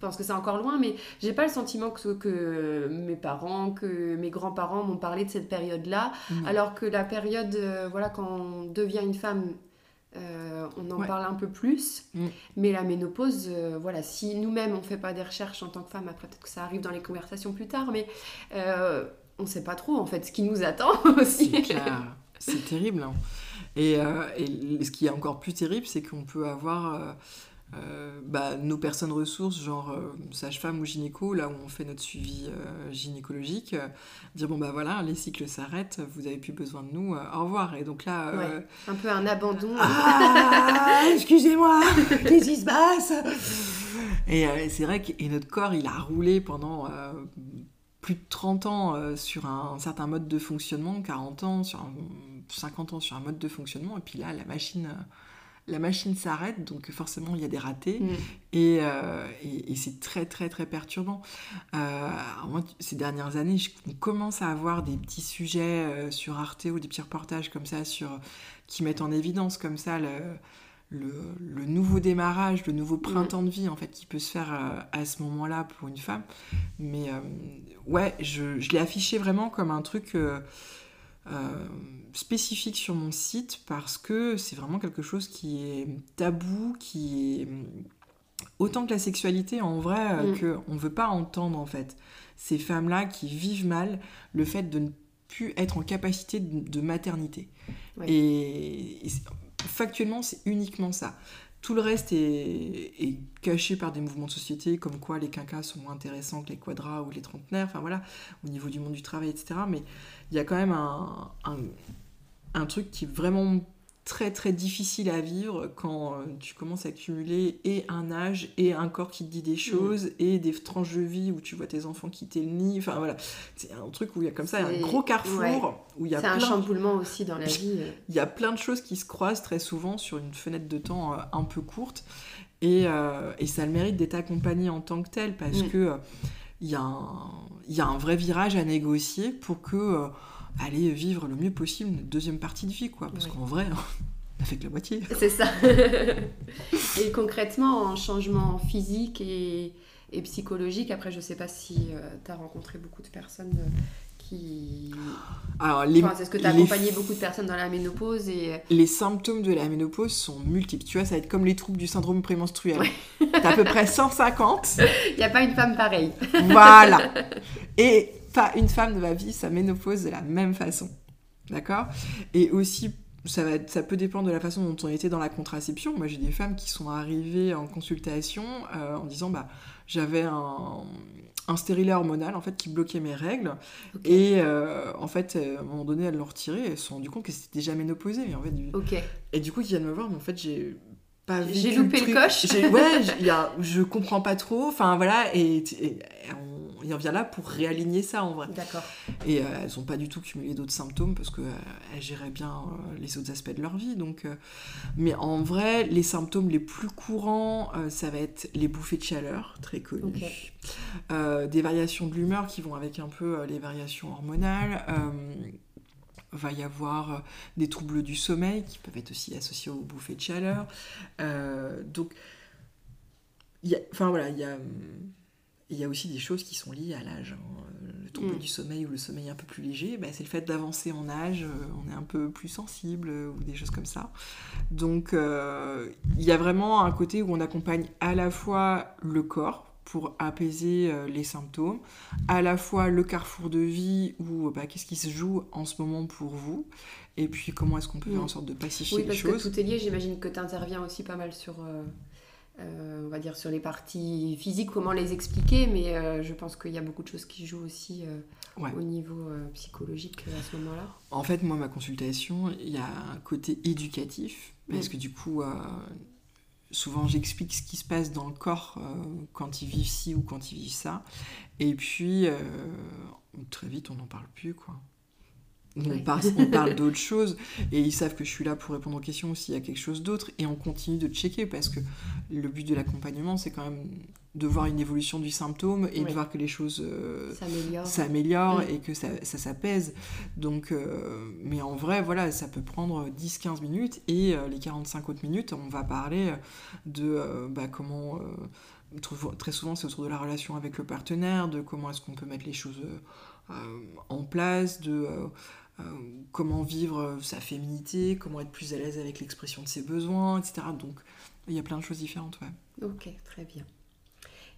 pense que c'est encore loin, mais j'ai pas le sentiment que, que mes parents, que mes grands-parents m'ont parlé de cette période-là, mm. alors que la période, voilà, quand on devient une femme euh, on en parle un peu plus. Mm. Mais la ménopause, euh, voilà, si nous-mêmes on ne fait pas des recherches en tant que femme, après peut-être que ça arrive dans les conversations plus tard, mais euh, on ne sait pas trop en fait ce qui nous attend aussi. C'est terrible. Hein. Et, et, ce qui est encore plus terrible, c'est qu'on peut avoir euh, bah, nos personnes ressources, genre euh, sage-femme ou gynéco, là où on fait notre suivi euh, gynécologique, dire bon bah voilà, les cycles s'arrêtent, vous avez plus besoin de nous, au revoir. Et donc là. Un peu un abandon. Ah, excusez-moi, qu'est-ce qui se passe? Et c'est vrai que et notre corps, il a roulé pendant plus de 30 ans sur un, certain mode de fonctionnement, 40 ans, sur 50 ans sur un mode de fonctionnement, et puis là, la machine la machine s'arrête, donc forcément il y a des ratés, mm. euh, et, c'est très très très perturbant. Euh, moi, ces dernières années, je, on commence à avoir des petits sujets euh, sur Arte ou des petits reportages comme ça, sur, qui mettent en évidence comme ça le, le, nouveau démarrage, le nouveau printemps de vie en fait qui peut se faire à ce moment-là pour une femme. Mais ouais, je, je l'ai affiché vraiment comme un truc euh, spécifique sur mon site parce que c'est vraiment quelque chose qui est tabou, qui est autant que la sexualité en vrai euh, mm. que on veut pas entendre en fait ces femmes là qui vivent mal le fait de ne plus être en capacité de, maternité et, factuellement c'est uniquement ça tout le reste est, caché par des mouvements de société, comme quoi les quinquas sont moins intéressants que les quadras ou les trentenaires, enfin voilà, au niveau du monde du travail, etc. Mais il y a quand même un, un truc qui est vraiment très très difficile à vivre quand euh, tu commences à accumuler et un âge et un corps qui te dit des mm. choses et des tranches de vie où tu vois tes enfants quitter le nid. Enfin voilà, c'est un truc où il y a comme ça un gros carrefour où il y a C'est un chamboulement aussi dans la vie. Il y a plein de choses qui se croisent très souvent sur une fenêtre de temps euh, un peu courte et, euh, et ça a le mérite d'être accompagné en tant que tel parce mm. que il y, a un, y a un vrai virage à négocier pour que aller vivre le mieux possible une deuxième partie de vie, quoi. Parce qu'en vrai, on a fait que la moitié. C'est ça. et concrètement, en changement physique et, psychologique, après, je sais pas si euh, tu as rencontré beaucoup de personnes euh, qui. Alors, les. Enfin, est-ce que tu as accompagné beaucoup de personnes dans la ménopause et... Les symptômes de la ménopause sont multiples. Tu vois, ça va être comme les troubles du syndrome prémenstruel. tu as à peu près 150. Il n'y a pas une femme pareille. voilà. Et pas une femme ne va vivre sa ménopause de la même façon. D'accord? Et aussi, ça, va, ça peut dépendre de la façon dont on était dans la contraception. Moi, j'ai des femmes qui sont arrivées en consultation euh, en disant bah, j'avais un, un stérilet hormonal en fait qui bloquait mes règles. Et euh, en fait euh, à un moment donné elles l'ont retiré et se sont rendu compte que c'était déjà ménopausée mais en fait du... et du coup ils viennent me voir mais en fait j'ai pas j'ai loupé le, coche ouais y a, je comprends pas trop enfin voilà et, et on on vient là pour réaligner ça en vrai. D'accord. Et euh, elles n'ont pas du tout cumulé d'autres symptômes parce qu'elles euh, géraient bien euh, les autres aspects de leur vie. Donc, mais en vrai, les symptômes les plus courants, ça va être les bouffées de chaleur, très connues. des variations de l'humeur qui vont avec un peu les variations hormonales va y avoir des troubles du sommeil qui peuvent être aussi associés aux bouffées de chaleur. donc, y a, enfin voilà, il y a il y a aussi des choses qui sont liées à l'âge. Hein. Le trouble mm. du sommeil ou le sommeil un peu plus léger, bah, c'est le fait d'avancer en âge, euh, on est un peu plus sensible euh, ou des choses comme ça. Donc euh, il y a vraiment un côté où on accompagne à la fois le corps pour apaiser les symptômes, à la fois le carrefour de vie ou bah, qu'est-ce qui se joue en ce moment pour vous, et puis comment est-ce qu'on peut faire en mm. sorte de pacifier les choses. Oui, parce que tout est lié, j'imagine que tu interviens aussi pas mal sur euh, on va dire sur les parties physiques, comment les expliquer, mais euh, je pense qu'il y a beaucoup de choses qui jouent aussi euh, au niveau psychologique à ce moment-là. En fait, moi, ma consultation, il y a un côté éducatif, parce mm. que du coup, souvent j'explique ce qui se passe dans le corps quand ils vivent ci ou quand ils vivent ça, et puis très vite, on n'en parle plus, quoi. On, parle, d'autres choses et ils savent que je suis là pour répondre aux questions s'il y a quelque chose d'autre. Et on continue de checker parce que le but de l'accompagnement c'est quand même de voir une évolution du symptôme et de voir que les choses euh, s'améliorent et que ça, s'apaise. Donc, euh, mais en vrai, voilà, ça peut prendre 10-15 minutes et euh, les 45 autres minutes, on va parler de bah, comment. très souvent, c'est autour de la relation avec le partenaire, de comment est-ce qu'on peut mettre les choses en place, de euh, comment vivre euh, sa féminité, comment être plus à l'aise avec l'expression de ses besoins, etc. Donc il y a plein de choses différentes. Ouais. Ok, très bien.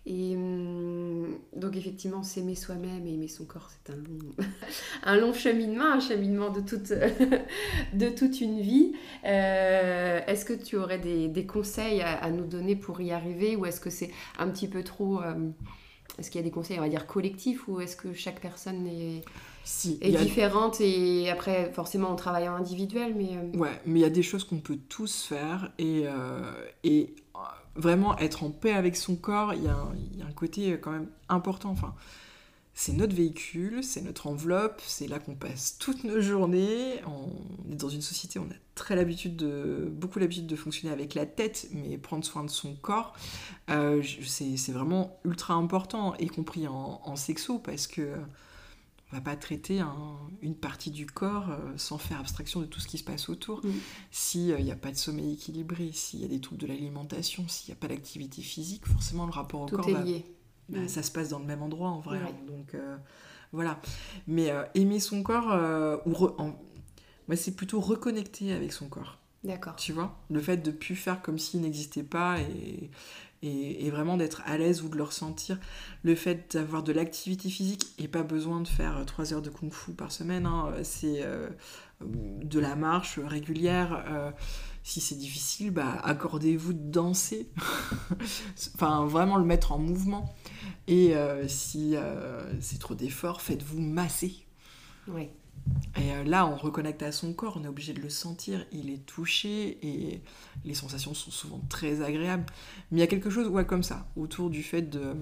Et hum, donc effectivement, s'aimer soi-même et aimer son corps, c'est un long, un long cheminement, un cheminement de toute, de toute une vie. Euh, est-ce que tu aurais des, des conseils à, nous donner pour y arriver ou est-ce que c'est un petit peu trop... Euh, est-ce qu'il y a des conseils, on va dire, collectifs ou est-ce que chaque personne est, si, est différente et après, forcément, en travaillant individuel mais... Euh, ouais, mais il y a des choses qu'on peut tous faire et, et vraiment être en paix avec son corps, il y, a un, côté quand même important. Enfin, c'est notre véhicule, c'est notre enveloppe, c'est là qu'on passe toutes nos journées. On est dans une société, on a très l'habitude de, beaucoup l'habitude de fonctionner avec la tête, mais prendre soin de son corps, euh, c'est vraiment ultra important, y compris en, en sexo, parce que on va pas traiter une partie du corps euh, sans faire abstraction de tout ce qui se passe autour. Mm. S'il n'y euh, a pas de sommeil équilibré, s'il y a des troubles de l'alimentation, s'il n'y a pas d'activité physique, forcément le rapport au corps, est lié. Bah, mm. ça se passe dans le même endroit en vrai. Hein. donc euh, voilà. Mais aimer son corps, ou moi c'est plutôt reconnecter avec son corps. D'accord. Tu vois? Le fait de plus faire comme s'il n'existait pas et, et, vraiment d'être à l'aise ou de le ressentir. Le fait d'avoir de l'activité physique et pas besoin de faire 3 heures de kung fu par semaine, hein, c'est euh, de la marche régulière. Euh, si c'est difficile, bah, accordez-vous de danser. enfin, vraiment le mettre en mouvement. Et euh, si c'est trop d'efforts, faites-vous masser. Oui. Et euh, là, on reconnecte à son corps, on est obligé de le sentir, il est touché et les sensations sont souvent très agréables. Mais il y a quelque chose, ouais, comme ça, autour du fait de euh,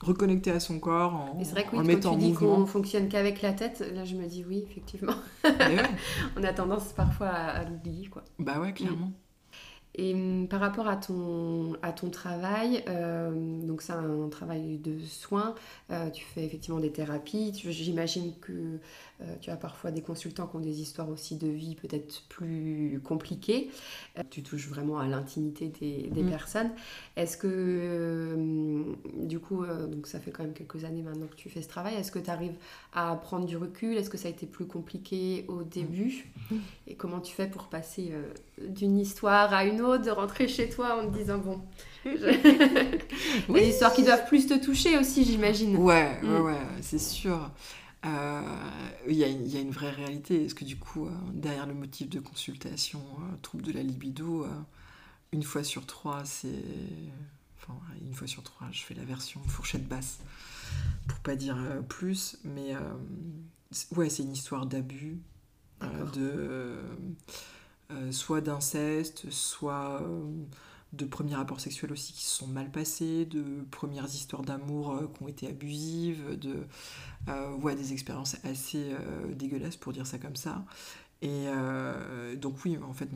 reconnecter à son corps en, c'est vrai que oui, quand tu dis qu'on fonctionne qu'avec la tête, là je me dis oui, effectivement. on a tendance parfois à, l'oublier, quoi. Bah ouais, clairement. Et hum, par rapport à ton, à ton travail, euh, donc c'est un travail de soins, tu fais effectivement des thérapies, j'imagine que euh, tu as parfois des consultants qui ont des histoires aussi de vie peut-être plus compliquées. Euh, tu touches vraiment à l'intimité des, mm. personnes. Est-ce que, euh, du coup, donc ça fait quand même quelques années maintenant que tu fais ce travail, est-ce que tu arrives à prendre du recul? Est-ce que ça a été plus compliqué au début? Mm. Et comment tu fais pour passer d'une histoire à une autre, de rentrer chez toi en te disant, bon... Des histoires qui doivent plus te toucher aussi, j'imagine. Ouais, ouais, mm. ouais, c'est sûr. Euh, il y, y, a une vraie réalité. Est-ce que du coup, euh, derrière le motif de consultation, euh, trouble de la libido, une fois sur trois, c'est. Enfin, une fois sur trois, je fais la version fourchette basse, pour pas dire plus, mais ouais, c'est une histoire d'abus, de. soit d'inceste, soit de premiers rapports sexuels aussi qui se sont mal passés, de premières histoires d'amour euh, qui ont été abusives, de euh, des expériences assez euh, dégueulasses pour dire ça comme ça. Et donc oui, en fait,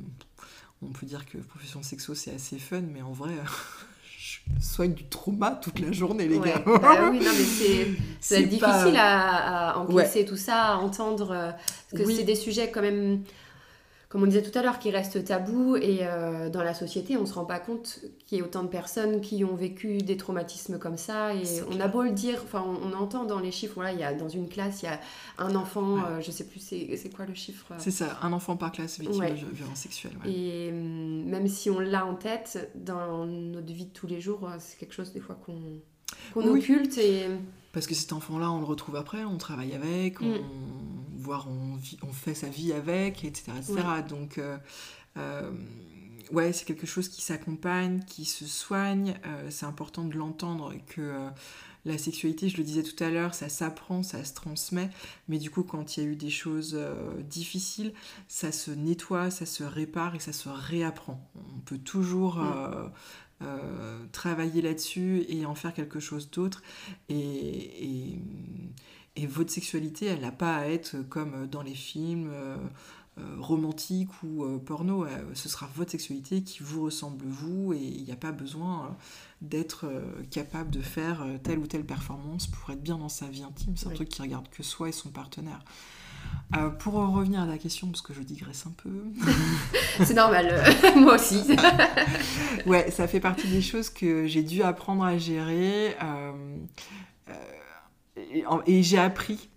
on peut dire que profession sexo c'est assez fun, mais en vrai, je soigne du trauma toute la journée, les gars. Bah oui, non, mais c'est difficile à, encaisser tout ça, à entendre, parce que c'est des sujets quand même comme on disait tout à l'heure, qui reste tabou et euh, dans la société, on ne se rend pas compte qu'il y ait autant de personnes qui ont vécu des traumatismes comme ça. Et on a beau le dire, enfin, on, entend dans les chiffres, voilà, il y a dans une classe, il y a un enfant, je euh, ne je sais plus c'est quoi le chiffre. Euh. C'est ça, un enfant par classe victime de violence sexuelle. Et hum, même si on l'a en tête, dans notre vie de tous les jours, c'est quelque chose des fois qu'on occulte et parce que cet enfant-là, on le retrouve après, on travaille avec, on, mm. Voire on, on, fait sa vie avec, etc. etc. Donc, euh, euh, ouais, c'est quelque chose qui s'accompagne, qui se soigne. Euh, c'est important de l'entendre que la sexualité, je le disais tout à l'heure, ça s'apprend, ça se transmet. Mais du coup, quand il y a eu des choses difficiles, ça se nettoie, ça se répare et ça se réapprend. On peut toujours. Euh, travailler là-dessus et en faire quelque chose d'autre. Et, et, votre sexualité, elle n'a pas à être comme dans les films euh, euh, romantiques ou porno. Ce sera votre sexualité qui vous ressemble vous et il n'y a pas besoin d'être capable de faire telle ou telle performance pour être bien dans sa vie intime. C'est un truc qui regarde que soi et son partenaire. Euh, pour revenir à la question, parce que je digresse un peu. c'est normal, moi aussi. ouais, ça fait partie des choses que j'ai dû apprendre à gérer. Euh, euh, et, j'ai appris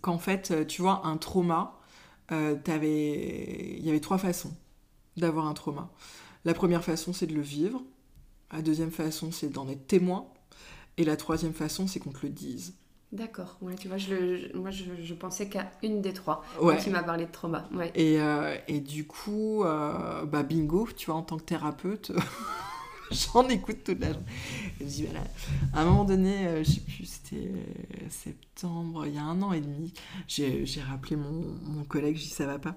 qu'en fait, tu vois, un trauma, il y avait trois façons d'avoir un trauma. La première façon, c'est de le vivre. La deuxième façon, c'est d'en être témoin. Et la troisième façon, c'est qu'on te le dise. D'accord. Ouais, tu vois, je, moi, je, pensais qu'à une des trois. Ouais. tu m'as parlé de trauma. Ouais. Et, euh, et du coup, euh, bah bingo, tu vois, en tant que thérapeute, j'en écoute toute la journée. Et je dis, voilà, à un moment donné, euh, je sais plus, c'était septembre, il y a un an et demi, j'ai rappelé mon, mon, collègue, je dis, ça va pas.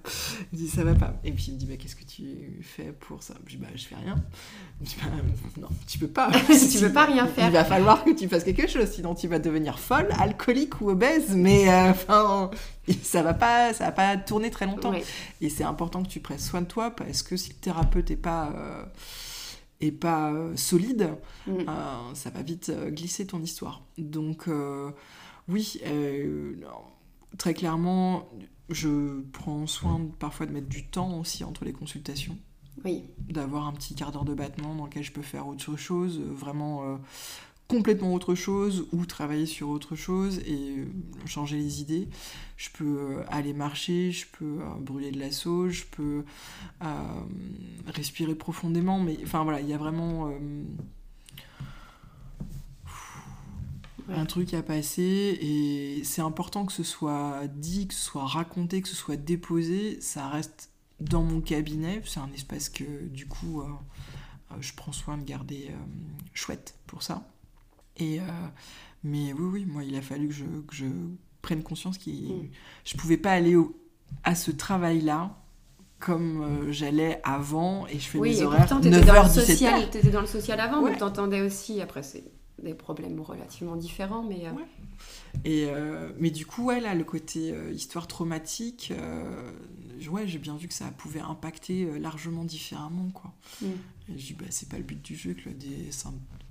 Il dit, ça va pas. Et puis il me dit, bah, qu'est-ce que tu fais pour ça? Je dis, bah, je fais rien. Je dis, bah, non, tu peux pas. tu peux pas rien faire. Il va falloir que tu fasses quelque chose, sinon tu vas devenir folle, alcoolique ou obèse, mais euh, enfin. ça va pas ça va pas tourner très longtemps et c'est important que tu prennes soin de toi parce que si le thérapeute est pas euh, et pas euh, solide, mm. euh, ça va vite euh, glisser ton histoire. Donc oui, très clairement, je prends soin parfois de mettre du temps aussi entre les consultations. Oui. D'avoir un petit quart d'heure de battement dans lequel je peux faire autre chose, vraiment complètement autre chose ou travailler sur autre chose et euh, changer les idées. Je peux euh, aller marcher, je peux euh, brûler de la sauge, je peux respirer profondément, mais enfin voilà, il y a vraiment un truc à passer et c'est important que ce soit dit, que ce soit raconté, que ce soit déposé. Ça reste dans mon cabinet, c'est un espace que du coup je prends soin de garder chouette pour ça. Et, euh, mais oui, oui, moi, il a fallu que je, que je prenne conscience que mm. je pouvais pas aller à ce travail-là comme euh, j'allais avant et je fais mes horaires 9h, 17h. Tu étais dans le social avant, ouais. mais tu entendais aussi, après c'est des problèmes relativement différents, mais... Euh, et, mais du coup, ouais, là, le côté histoire traumatique, ouais, j'ai bien vu que ça pouvait impacter largement différemment, quoi. Mm. Et je dis, bah, c'est pas le but du jeu que le, des,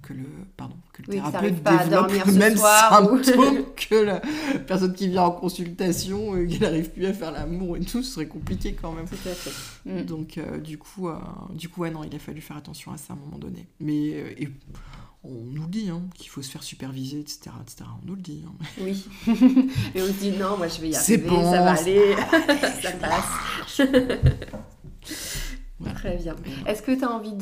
que le, pardon, que le thérapeute développe le même symptôme que la personne qui vient en consultation et qui n'arrive plus à faire l'amour et tout, ce serait compliqué quand même. Mm. Donc, euh, du, coup, euh, du coup, ouais, non, il a fallu faire attention à ça à un moment donné. Mais euh, et on nous le dit, hein, qu'il faut se faire superviser, etc., etc. On nous le dit. Hein. Oui. et on se dit, non, moi je vais y arriver, bon, ça va aller, ça passe. Très bien. Est-ce que tu as envie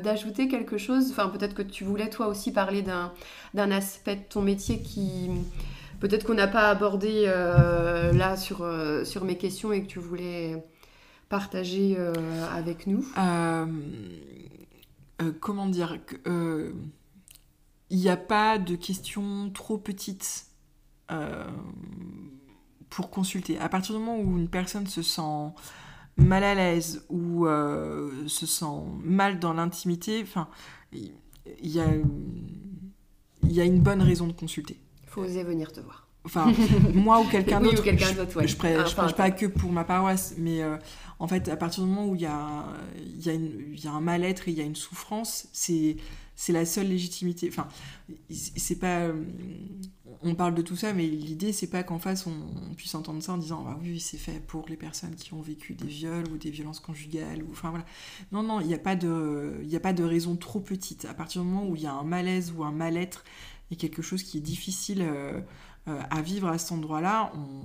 d'ajouter quelque chose? Enfin, peut-être que tu voulais toi aussi parler d'un aspect de ton métier qui peut-être qu'on n'a pas abordé euh, là sur, euh, sur mes questions et que tu voulais partager euh, avec nous. comment dire Il n'y a pas de questions trop petites pour consulter. À partir du moment où une personne se sent mal à l'aise ou euh, se sent mal dans l'intimité, enfin, il y, a, y a une bonne raison de consulter. Il faut oser venir te voir. Enfin, moi ou quelqu'un d'autre. je, je, prêche, pas que pour ma paroisse, mais euh, en fait, à partir du moment où il y a, y, a y a un mal-être et il y a une souffrance, c'est c'est la seule légitimité. Enfin, c'est pas. Euh, on parle de tout ça, mais l'idée, c'est pas qu'en face, on, puisse entendre ça en disant ah oui, c'est fait pour les personnes qui ont vécu des viols ou des violences conjugales. Ou, enfin, voilà. Non, non, il n'y a, pas de, a pas de raison trop petite. À partir du moment où il y a un malaise ou un mal-être et quelque chose qui est difficile euh, euh, à vivre à cet endroit-là, on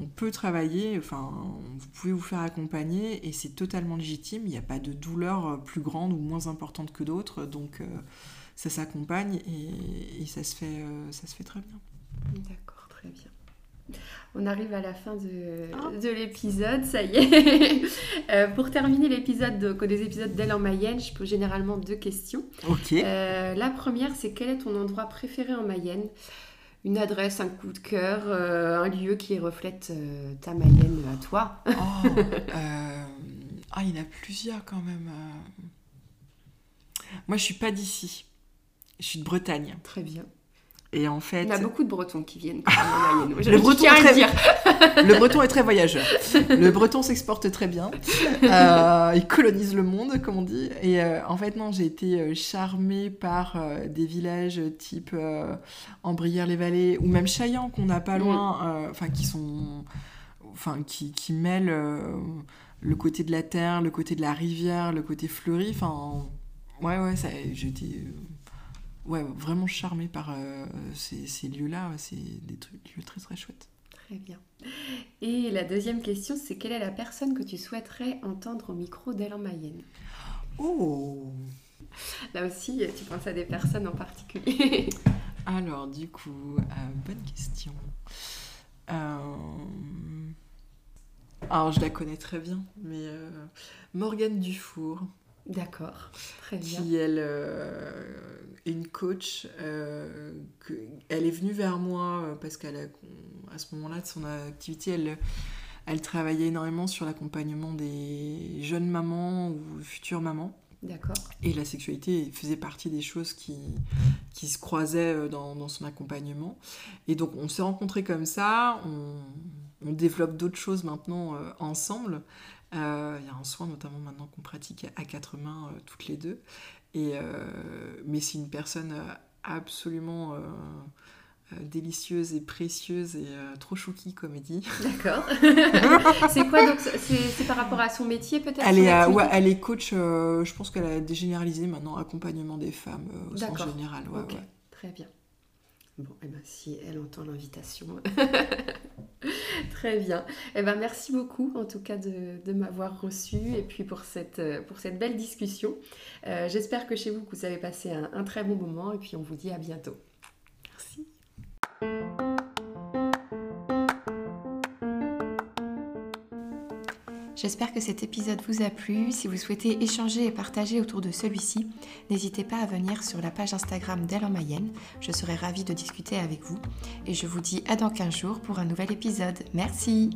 on peut travailler, enfin, vous pouvez vous faire accompagner et c'est totalement légitime. Il n'y a pas de douleur euh, plus grande ou moins importante que d'autres, donc euh, ça s'accompagne et, ça, se fait, euh, ça se fait très bien. D'accord, très bien. On arrive à la fin de, ah. de l'épisode, ça y est. pour terminer l'épisode, des épisodes d'Elle en Mayenne, je pose généralement deux questions. Ok. la première, c'est quel est ton endroit préféré en Mayenne? Une adresse, un coup de cœur, euh, un lieu qui reflète euh, ta Mayenne à toi oh, euh, Ah, il y en a plusieurs quand même. Moi, je suis pas d'ici. Je suis de Bretagne. Très bien. Et en fait... Y a beaucoup de Bretons qui viennent. le, breton est très... le breton est très voyageur. Le breton s'exporte très bien. Euh, il colonise le monde, comme on dit. Et euh, en fait, non, j'ai été euh, charmée par des villages type Ambrières-les-Vallées ou même Chaillan, qu'on n'a pas mm. loin, enfin, qui sont... Enfin, qui, qui mêlent le côté de la terre, le côté de la rivière, le côté fleuri. Enfin, ouais, ouais, été ouais, vraiment charmée par euh, ces, lieux-là. C'est des trucs, lieux très très chouettes. Très bien. Et la deuxième question, c'est quelle est la personne que tu souhaiterais entendre au micro d'Elle en Mayenne? Oh Là aussi, tu penses à des personnes en particulier Alors, du coup, bonne question. Alors, je la connais très bien, mais Morgane Dufour. D'accord, très bien. Qui, elle, est une coach. que, elle est venue vers moi parce qu'à ce moment-là de son activité, elle elle travaillait énormément sur l'accompagnement des jeunes mamans ou futures mamans. D'accord. Et la sexualité faisait partie des choses qui, qui se croisaient euh, dans, dans son accompagnement. Et donc on s'est rencontrés comme ça, on, on développe d'autres choses maintenant euh, ensemble. Euh, il y a un soin notamment maintenant qu'on pratique à quatre mains toutes les deux. Et, mais c'est une personne absolument euh, délicieuse et précieuse et euh, trop chouki comédie. D'accord. c'est quoi donc C'est par rapport à son métier peut-être elle, est, ouais, elle est coach, euh, je pense qu'elle a dégénéralisé maintenant accompagnement des femmes au sens général. Ouais, Très bien. Bon, eh ben, si elle entend l'invitation. Très bien. Eh ben, merci beaucoup en tout cas de, m'avoir reçu et puis pour cette, cette belle discussion. J'espère que chez vous, vous avez passé un, très bon moment et puis on vous dit à bientôt. J'espère que cet épisode vous a plu. Si vous souhaitez échanger et partager autour de celui-ci, n'hésitez pas à venir sur la page Instagram d'Elle en Mayenne. Je serai ravie de discuter avec vous. Et je vous dis à dans 15 jours pour un nouvel épisode. Merci